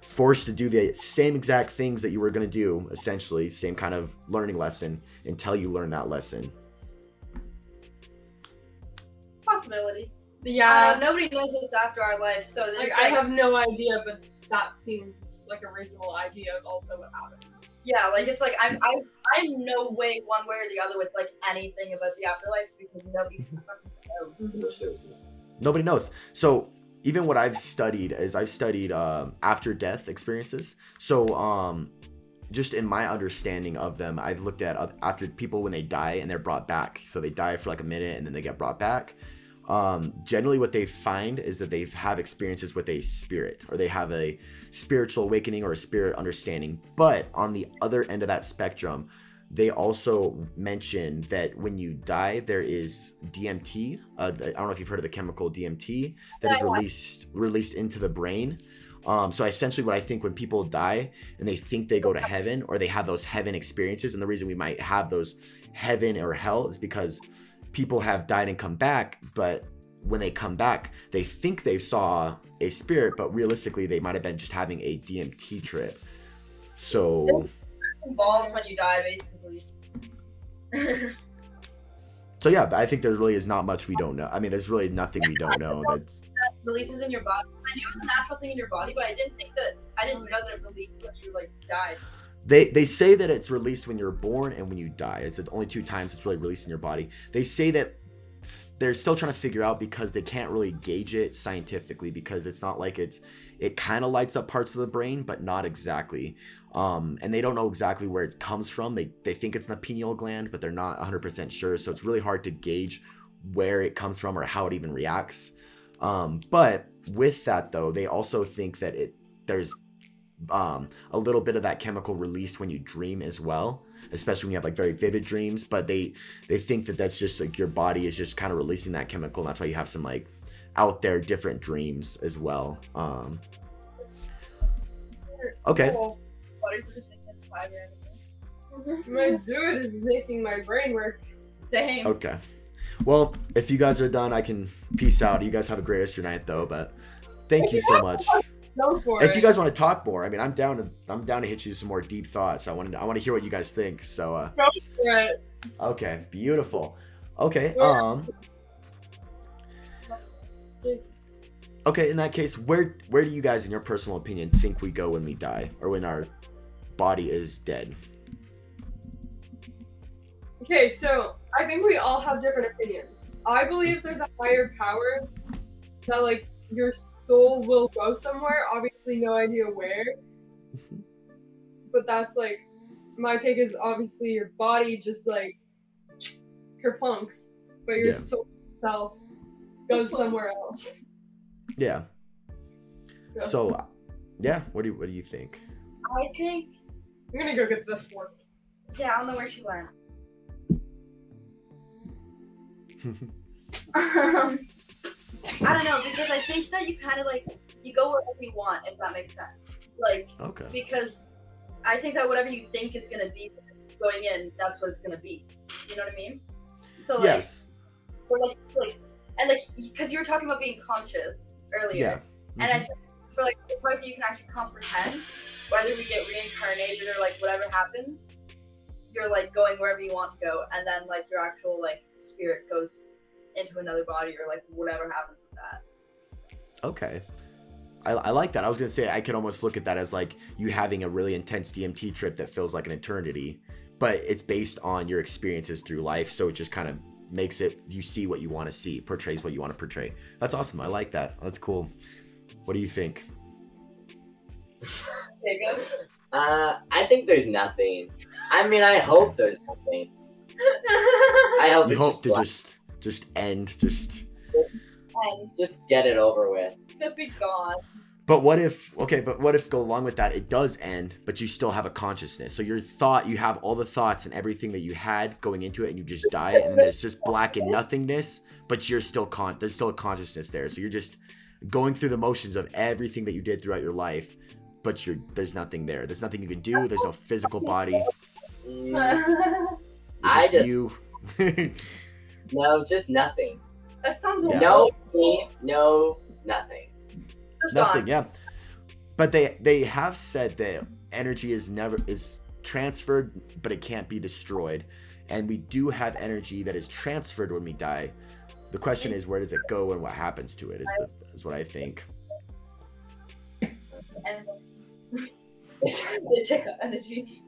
forced to do the same exact things that you were going to do essentially same kind of learning lesson until you learn that lesson Possibility. Yeah. Uh, nobody knows what's after our life, so there's like, like, I have no idea, but that seems like a reasonable idea of also what happens. Yeah, like it's like I'm I'm I'm no way one way or the other with like anything about the afterlife because nobody fucking knows. Nobody knows. So even what I've studied is I've studied um, after death experiences. So um, just in my understanding of them, I've looked at after people when they die and they're brought back. So they die for like a minute and then they get brought back. Um, generally, what they find is that they have experiences with a spirit or they have a spiritual awakening or a spirit understanding. But on the other end of that spectrum, they also mention that when you die, there is DMT. Uh, I don't know if you've heard of the chemical DMT that is released released into the brain. Um, so essentially, what I think when people die and they think they go to heaven or they have those heaven experiences, and the reason we might have those heaven or hell is because people have died and come back, but when they come back, they think they saw a spirit, but realistically, they might have been just having a DMT trip. So, Balls when you die, basically. so yeah, I think there really is not much we don't know. I mean, there's really nothing we don't know. That's that releases in your body. I knew it was a natural thing in your body, but I didn't think that I didn't know that it released when you like died. they they say that it's released when you're born and when you die. It's the only two times it's really released in your body. They say that they're still trying to figure out because they can't really gauge it scientifically because it's not like it's it kind of lights up parts of the brain but not exactly. Um, and they don't know exactly where it comes from. They they think it's in the pineal gland but they're not 100% sure so it's really hard to gauge where it comes from or how it even reacts. Um, but with that though they also think that it there's um, a little bit of that chemical released when you dream as well especially when you have like very vivid dreams but they they think that that's just like your body is just kind of releasing that chemical and that's why you have some like out there different dreams as well um okay Well, Bodies are just making us fiber. My dude is making my brain work. Same. okay well if you guys are done i can peace out you guys have a great rest of your night though but thank you so much Go for if it. you guys want to talk more i mean i'm down to i'm down to hit you some more deep thoughts i want to i want to hear what you guys think so uh Go for it. okay beautiful okay um Okay, in that case, where where do you guys, in your personal opinion, think we go when we die, or when our body is dead? Okay, so I think we all have different opinions. I believe there's a higher power that like your soul will go somewhere. Obviously, no idea where. But that's like my take is obviously your body just like kerplunks, but your Yeah. soul itself goes somewhere else. Yeah. Yeah. So, yeah. What do you, what do you think? I think. I'm gonna go get the fourth. Yeah, I don't know where she went. Um, I don't know because I think that you kind of like you go wherever you want if that makes sense. Like okay. because I think that whatever you think is gonna be going in, that's what it's gonna be. You know what I mean? So like, Yes. or like, like and like because you were talking about being conscious earlier, Yeah. and I Mhm. think for like the part that you can actually comprehend, whether we get reincarnated or like whatever happens, you're like going wherever you want to go, and then like your actual like spirit goes into another body or like whatever happens with that. Okay. I, I like that. I was gonna say I could almost look at that as like you having a really intense DMT trip that feels like an eternity, but it's based on your experiences through life, so it just kind of makes it you see what you want to see, portrays what you want to portray. That's awesome. I like that. That's cool. What do you think? Uh, I think there's nothing. I mean, I hope there's nothing. I hope You it's hope just, to like, just just end just and just get it over with. just be gone. But what if okay, but what if go along with that it does end, but you still have a consciousness. So your thought, you have all the thoughts and everything that you had going into it and you just die and then there's just black and nothingness, but you're still con there's still a consciousness there. So you're just going through the motions of everything that you did throughout your life, but you're there's nothing there. There's nothing you can do, there's no physical body. It's I just just- you. no, just nothing. that sounds Yeah. No me, no nothing. Just Nothing, gone. yeah. But they they have said that energy is never is transferred, but it can't be destroyed. And we do have energy that is transferred when we die. The question is, where does it go and what happens to it? Is the, is what I think. they take up energy.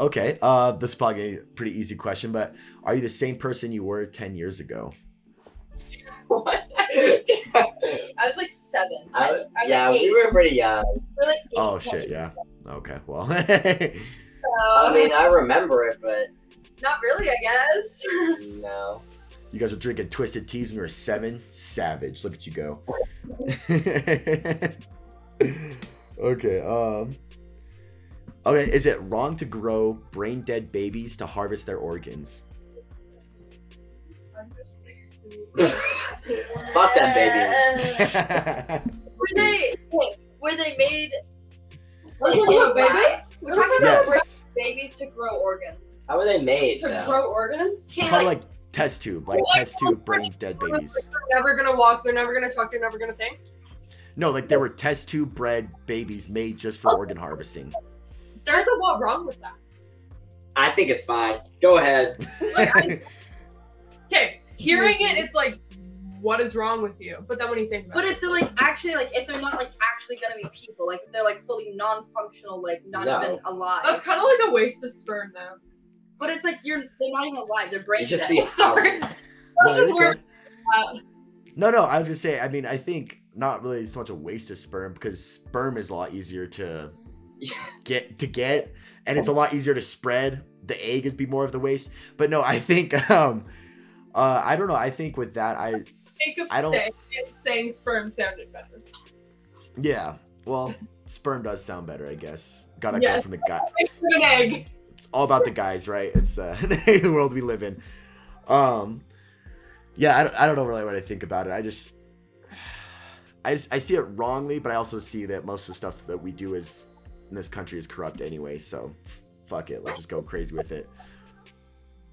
okay, uh, this is probably a pretty easy question, but are you the same person you were 10 years ago? What? I was like seven. I, I, was yeah, like eight. we were pretty young. We were like eight, Oh, shit, yeah. Okay, well. So, I mean, I remember it, but not really, I guess. no. You guys were drinking twisted teas when you were seven? Savage. Look at you go. okay, um. Okay, is it wrong to grow brain dead babies to harvest their organs? Fuck them babies. Were they? Wait, were they made? We're talking about babies? We're talking about yes. babies to grow organs. How were they made? To though? grow organs? Can't like, like test tube, like Like, test tube brain dead babies. They're never gonna walk, they're never gonna talk, they're never gonna think. No, like there were test tube bred babies made just for organ harvesting. There's a lot wrong with that. I think it's fine. Go ahead. Like, I, okay, hearing it, it's like, what is wrong with you? But then when you think about but it, if they're like actually like if they're not like actually gonna be people, like if they're like fully non-functional, like not No. even alive. that's kind of like a waste of sperm, though. but it's like you're they're not even alive. They're brain You should dead. see Sorry. how- That's just okay. weird. Uh, No, no, I was gonna say. I mean, I think not really so much a waste of sperm because sperm is a lot easier to get to get, and it's a lot easier to spread. The egg would be more of the waste. But no, I think um, uh, I don't know. I think with that, I think of I don't- saying, saying sperm sounded better. yeah. Well, sperm does sound better, I guess. Gotta go from the guy. It's an egg. It's all about the guys, right? It's uh, the world we live in. Um, yeah, I don't, I don't know really what I think about it. I just, I just, I see it wrongly, but I also see that most of the stuff that we do is in this country is corrupt anyway. So, fuck it, let's just go crazy with it.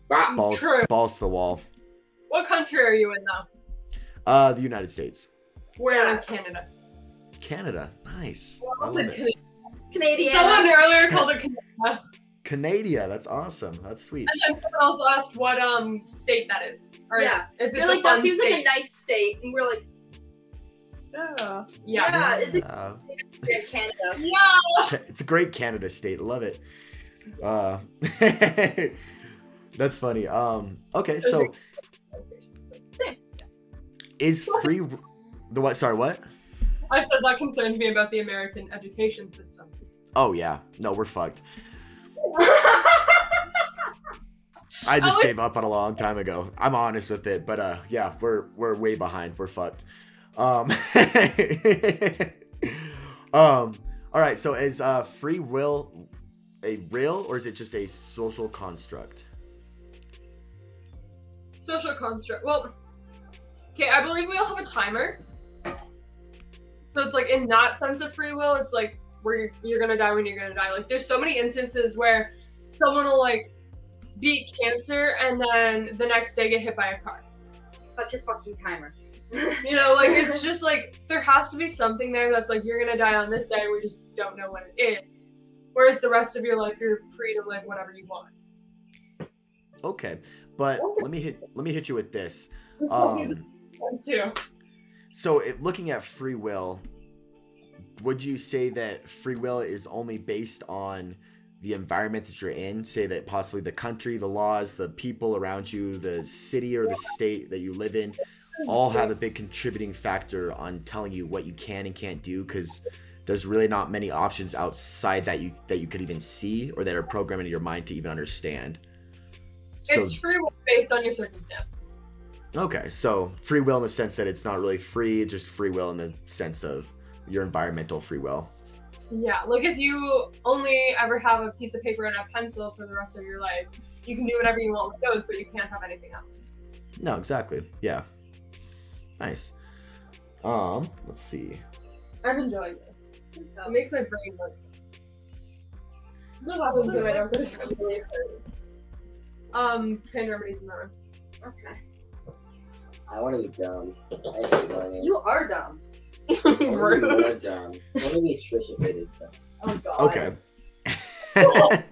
Balls, True. balls to the wall. What country are you in though? Uh, the United States, We're in Canada. Canada, nice. I love it. Canadian. Someone earlier called it Canada, Canada, that's awesome. That's sweet. and then someone else asked what um state that is. Or Yeah. if it's They're a like fun that seems state. like a nice state, and we're like, yeah. yeah, it's a great Canada. Yeah. It's a great Canada state. Love it. Uh, that's funny. Um, okay, so Same. Is free the what? Sorry, what? I said that concerns me about the American education system. Oh yeah, no, we're fucked. I just like- gave up on a long time ago. I'm honest with it, but uh, yeah, we're we're way behind. We're fucked. Um, um. All right. So is uh free will a real or is it just a social construct? Social construct. Well, okay, I believe we all have a timer. So it's like in that sense of free will, it's like where you're, you're gonna die when you're gonna die. Like there's so many instances where someone will like beat cancer and then the next day get hit by a car. That's your fucking timer. You know, like it's just like there has to be something there that's like you're gonna die on this day. We just don't know what it is. Whereas the rest of your life, you're free to live whatever you want. Okay, but let me hit let me hit you with this. Um, Two. so it, looking at free will, would you say that free will is only based on the environment that you're in? Say that possibly the country, the laws, the people around you, the city or the state that you live in, all have a big contributing factor on telling you what you can and can't do because there's really not many options outside that you that you could even see or that are programmed into your mind to even understand. So it's free will based on your circumstances. Okay, so free will in the sense that it's not really free, just free will in the sense of your environmental free will. Yeah, like if you only ever have a piece of paper and a pencil for the rest of your life, you can do whatever you want with those, but you can't have anything else. No, exactly. Yeah. Nice. Um, let's see. I'm enjoying this. It makes my brain work. What happens when I don't go to school? Um, pain remedies in that room. Okay. I want to be dumb. I hate learning. You are dumb. I want to be more dumb. I want to be Trisha Paytas dumb. Oh god. Okay. Okay.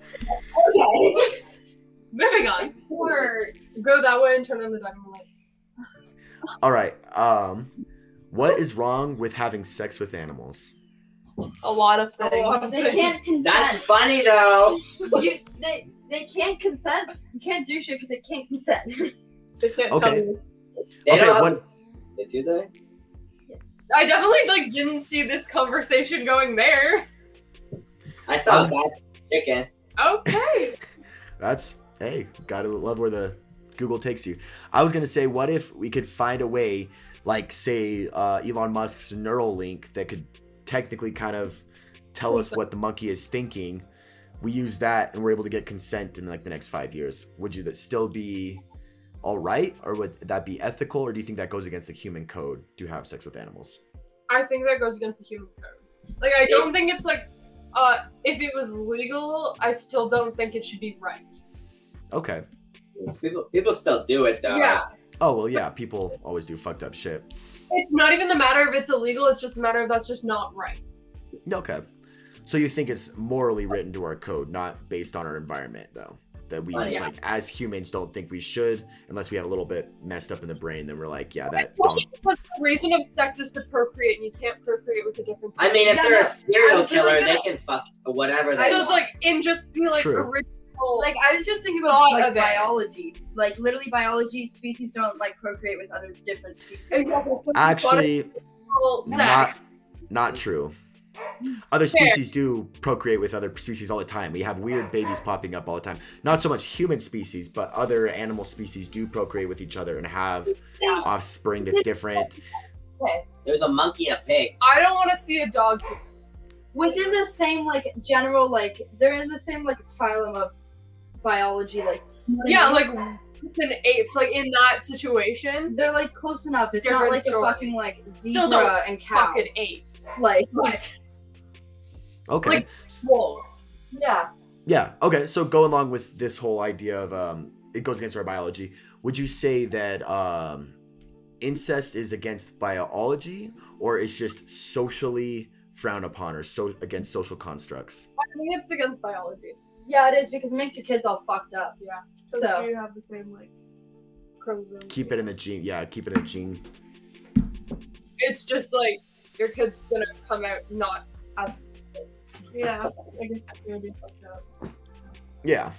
Moving on. Or Go that way and turn on the diamond light. All right. Um, What is wrong with having sex with animals? A lot of things. They things. can't consent. That's funny though. you, they, they can't consent. You can't do shit because they can't consent. They can't Okay. Tell me. They okay, don't have- what? They do they? I definitely like didn't see this conversation going there. I saw Um, that chicken. Okay. That's hey, gotta love where the Google takes you. I was gonna say, what if we could find a way, like say uh, Elon Musk's Neuralink, that could technically kind of tell us what the monkey is thinking. We use that and we're able to get consent in like the next five years. Would you that still be all right, or would that be ethical, or do you think that goes against the human code to have sex with animals? I think that goes against the human code. Like I don't think it's like uh if it was legal, I still don't think it should be right. Okay. People people still do it though. Yeah. Oh well, yeah. People always do fucked up shit. It's not even the matter of it's illegal, it's just a matter of that's just not right. Okay. So you think it's morally written to our code, not based on our environment, though. That we just Yeah. like as humans don't think we should, unless we have a little bit messed up in the brain. Then we're like, yeah, that. It's because the reason of sex is to procreate, and you can't procreate with a different I mean, if Yeah, they're a serial killer, literally they gonna- can fuck whatever so they it's want. like in just be like True. original. Like I was just thinking about like of it. biology. Like literally biology species don't like procreate with other different species. Exactly. Actually, not sex. not true. Other Fair. species do procreate with other species all the time. We have weird babies popping up all the time. Not so much human species, but other animal species do procreate with each other and have Yeah. offspring that's different. There's a monkey and a pig. I don't want to see a dog. Within the same like general like they're in the same like phylum of biology. Like Yeah, like with an apes, like in that situation, they're like close enough. It's Different not like story. a fucking like Still zebra don't and cow. fucking ape. Like But Okay. Like- wolves. yeah. Yeah. Okay. So go along with this whole idea of um, it goes against our biology. Would you say that um, incest is against biology, or it's just socially frowned upon, or so against social constructs? I think it's against biology. Yeah, it is because it makes your kids all fucked up. Yeah. So you have the same like chromosome. Keep it in the gene. Yeah, keep it in the gene. It's just like your kid's gonna come out not as. Yeah, I guess be fucked up. Yeah.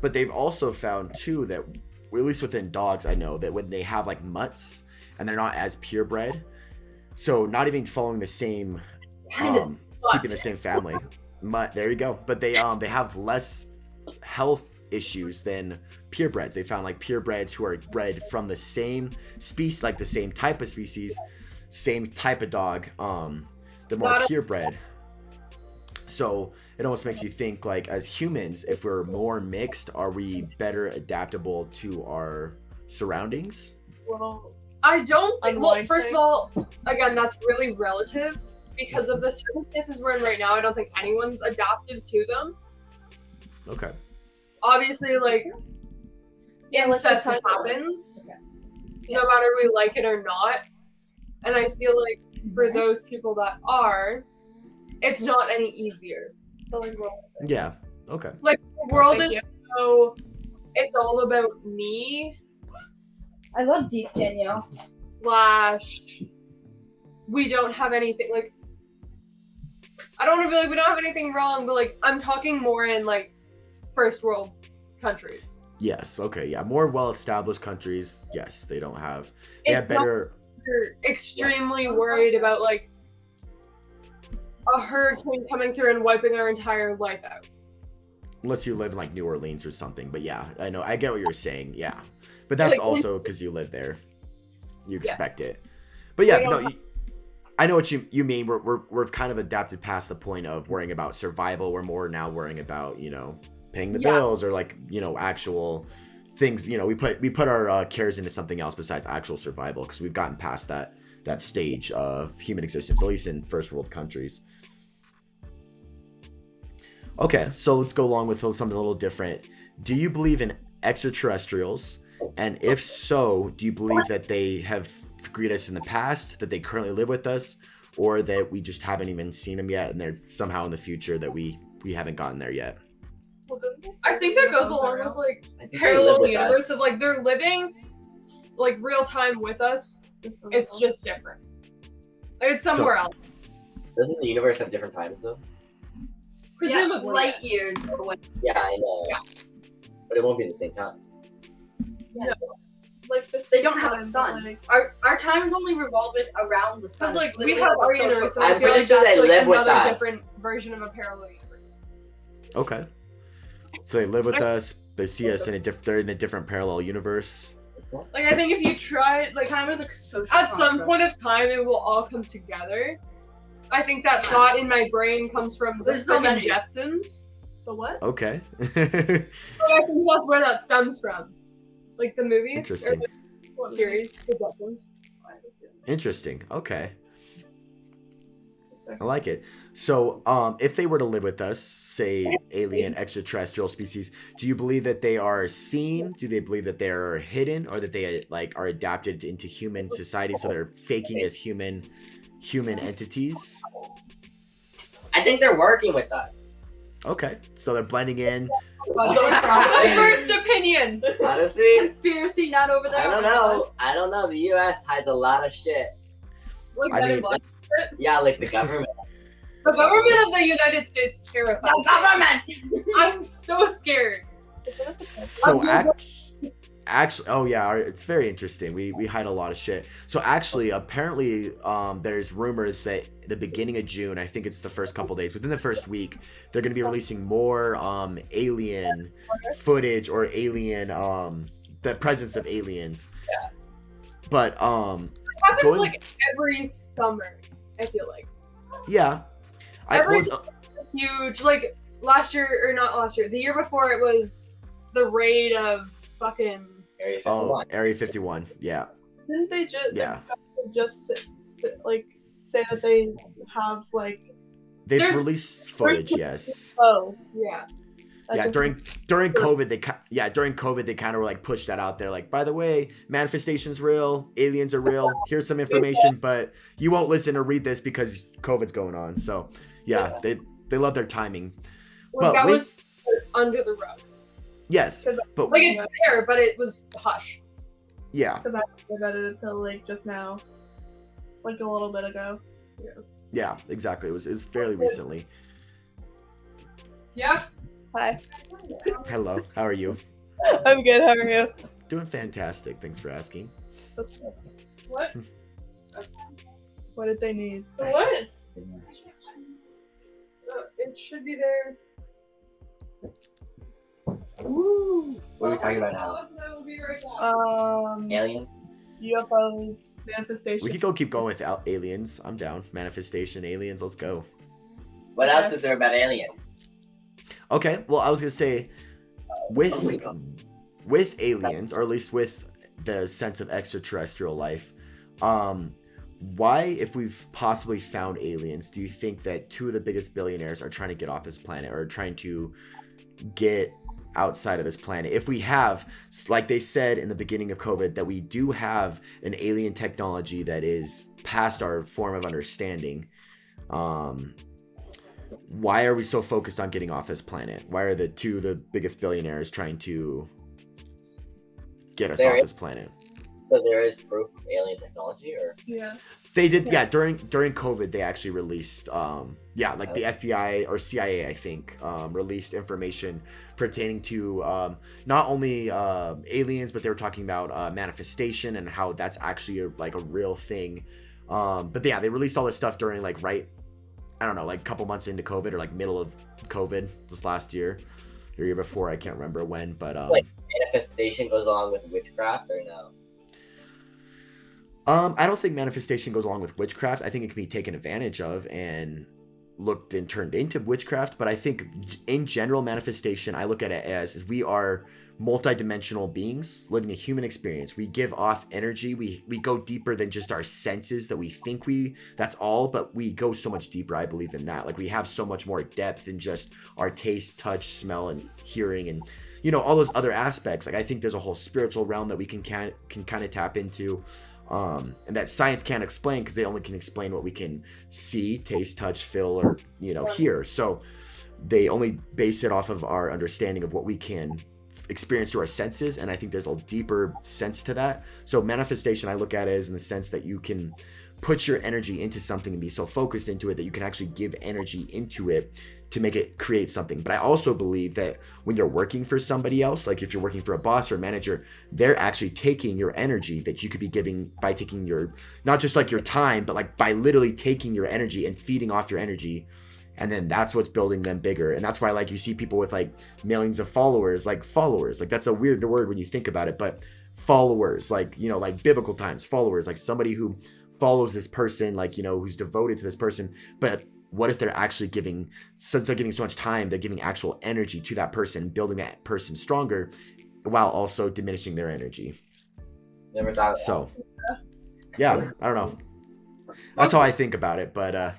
But they've also found too that, at least within dogs, I know that when they have like mutts and they're not as purebred, so not even following the same, um, keeping the same family. Mutt, there you go. But they um they have less health issues than purebreds. They found like purebreds who are bred from the same species, like the same type of species, same type of dog. Um, the more purebred. So it almost makes you think like as humans, if we're more mixed, are we better adaptable to our surroundings? Well, I don't think. Well, first of all, again, that's really relative because of the circumstances we're in right now. I don't think anyone's adapted to them. Okay. Obviously, like Yeah, let's incest just- happens, no matter we like it or not. And I feel like for those people that are, it's not any easier. Yeah. Okay. Like the world Thank is so. It's all about me I love deep Danielle. slash we don't have anything like I don't want to be like we don't have anything wrong, but like I'm talking more in like first world countries. Yes. Okay. Yeah. More well-established countries. Yes, they don't have. They It's have better. You're extremely worried about like a hurricane coming through and wiping our entire life out. unless you live in like New Orleans or something. But yeah, I know I get what you're saying. Yeah, but that's Like, also because you live there. You expect it. But yeah, no, you, I know what you you mean. We're, we're we've kind of adapted past the point of worrying about survival. We're more now worrying about you know paying the Yeah. bills or like you know actual things. You know, we put we put our uh, cares into something else besides actual survival because we've gotten past that that stage of human existence, at least in first world countries. Okay, so let's go along with something a little different. Do you believe in extraterrestrials? And if so, do you believe that they have greeted us in the past, that they currently live with us, or that we just haven't even seen them yet and they're somehow in the future that we we haven't gotten there yet? I think that goes along with like I think they live parallel with universe of like they're living like real time with us It's just different. It's somewhere else. Doesn't the universe have different times though? Yeah, light yes. years away. Yeah, I know. But it won't be the same time. No. Like the They don't have a same sun. like- Our our time is only revolving around the sun. Because like It's we have like our a universe, and clock. I I'm feel pretty like sure that's they like live with another us. different version of a parallel universe. Okay. So they live with us. They see us in a diff- they're in a different parallel universe. Like I think if you try, like time is a social at some point of time, it will all come together. I think that thought in my brain comes from the There's so freaking many. Jetsons. The what? Okay. Like, I think that's where that stems from. Like the movie, or Interesting. the series, the Jetsons. Interesting. Okay. I like it. So, um, if they were to live with us, say alien extraterrestrial species, do you believe that they are seen? Do they believe that they are hidden, or that they like are adapted into human society, so they're faking as human human entities? I think they're working with us. Okay, so they're blending in. My first opinion. Honestly, Conspiracy not over there. I don't know. I don't know. The U.S. hides a lot of shit. Like I Men mean- Black. Yeah, like the government. the government of the United States terrifies. The government. I'm so scared. So act- actually, oh yeah, it's very interesting. We we hide a lot of shit. So actually, apparently, um, there's rumors that the beginning of June, I think it's the first couple days, within the first week, they're gonna be releasing more um alien footage or alien um the presence of aliens. Yeah. But um happens Going- like every summer. I feel like yeah, I Every- well, huge. Like last year or not last year, the year before it was the raid of fucking. Area oh 51. Area 51. Yeah, Didn't they just yeah. just s- s- like say that they have like They've There's- released footage. Yes. clothes? Yeah. That yeah during during covid they yeah during covid they kind of were like pushed that out there like by the way manifestation's real aliens are real here's some information but you won't listen or read this because covid's going on so yeah they they love their timing Like But that wait- was under the rug. Yes 'Cause- but Like it's there, but it was hush. yeah because I read it until like just now, like a little bit ago. yeah yeah exactly it was it was fairly recently Yeah. Hi, hello how are you I'm good. How are you? doing fantastic thanks for asking What? What did they need? The what? Uh, it should be there. What are we talking about now? I will be right back. Um, Aliens? UFOs, manifestation. we could go keep going with al- aliens i'm down manifestation aliens let's go What else is there about aliens? Okay, well, I was gonna say, with Oh with aliens, or at least with the sense of extraterrestrial life, um, why, if we've possibly found aliens, do you think that two of the biggest billionaires are trying to get off this planet or trying to get outside of this planet? If we have, like they said in the beginning of COVID, that we do have an alien technology that is past our form of understanding, um, why are we so focused on getting off this planet? Why are the two the biggest billionaires trying to get us There off is- this planet? So there is proof of alien technology, or Yeah. They did, yeah. During during COVID, they actually released, um, yeah, like the FBI or CIA, I think, um, released information pertaining to um, not only uh, aliens, but they were talking about uh, manifestation and how that's actually a, like a real thing. Um, but yeah, they released all this stuff during like right, I don't know, like a couple months into COVID or like middle of COVID, this last year, or year before, I can't remember when, but um, Wait. manifestation goes along with witchcraft, or no? Um, I don't think manifestation goes along with witchcraft. I think it can be taken advantage of and looked and turned into witchcraft. But I think in general, manifestation, I look at it as is we are multidimensional beings living a human experience. We give off energy. We we go deeper than just our senses that we think we that's all, but we go so much deeper. I believe in that. Like we have so much more depth than just our taste, touch, smell, and hearing and you know all those other aspects. Like I think there's a whole spiritual realm that we can can can kind of tap into um, and that science can't explain because they only can explain what we can see, taste, touch, feel, or you know hear. So they only base it off of our understanding of what we can experience through our senses and i think there's a deeper sense to that so manifestation i look at it as in the sense that you can put your energy into something and be so focused into it that you can actually give energy into it to make it create something. But i also believe that when you're working for somebody else like if you're working for a boss or a manager they're actually taking your energy that you could be giving by taking your not just like your time but like by literally taking your energy and feeding off your energy. And then that's what's building them bigger. And that's why like you see people with like millions of followers like followers like that's a weird word when you think about it but followers like you know like biblical times followers like somebody who follows this person like you know who's devoted to this person. But what if they're actually giving since they're giving so much time they're giving actual energy to that person building that person stronger while also diminishing their energy? Never thought of so yeah i don't know. That's how i think about it but uh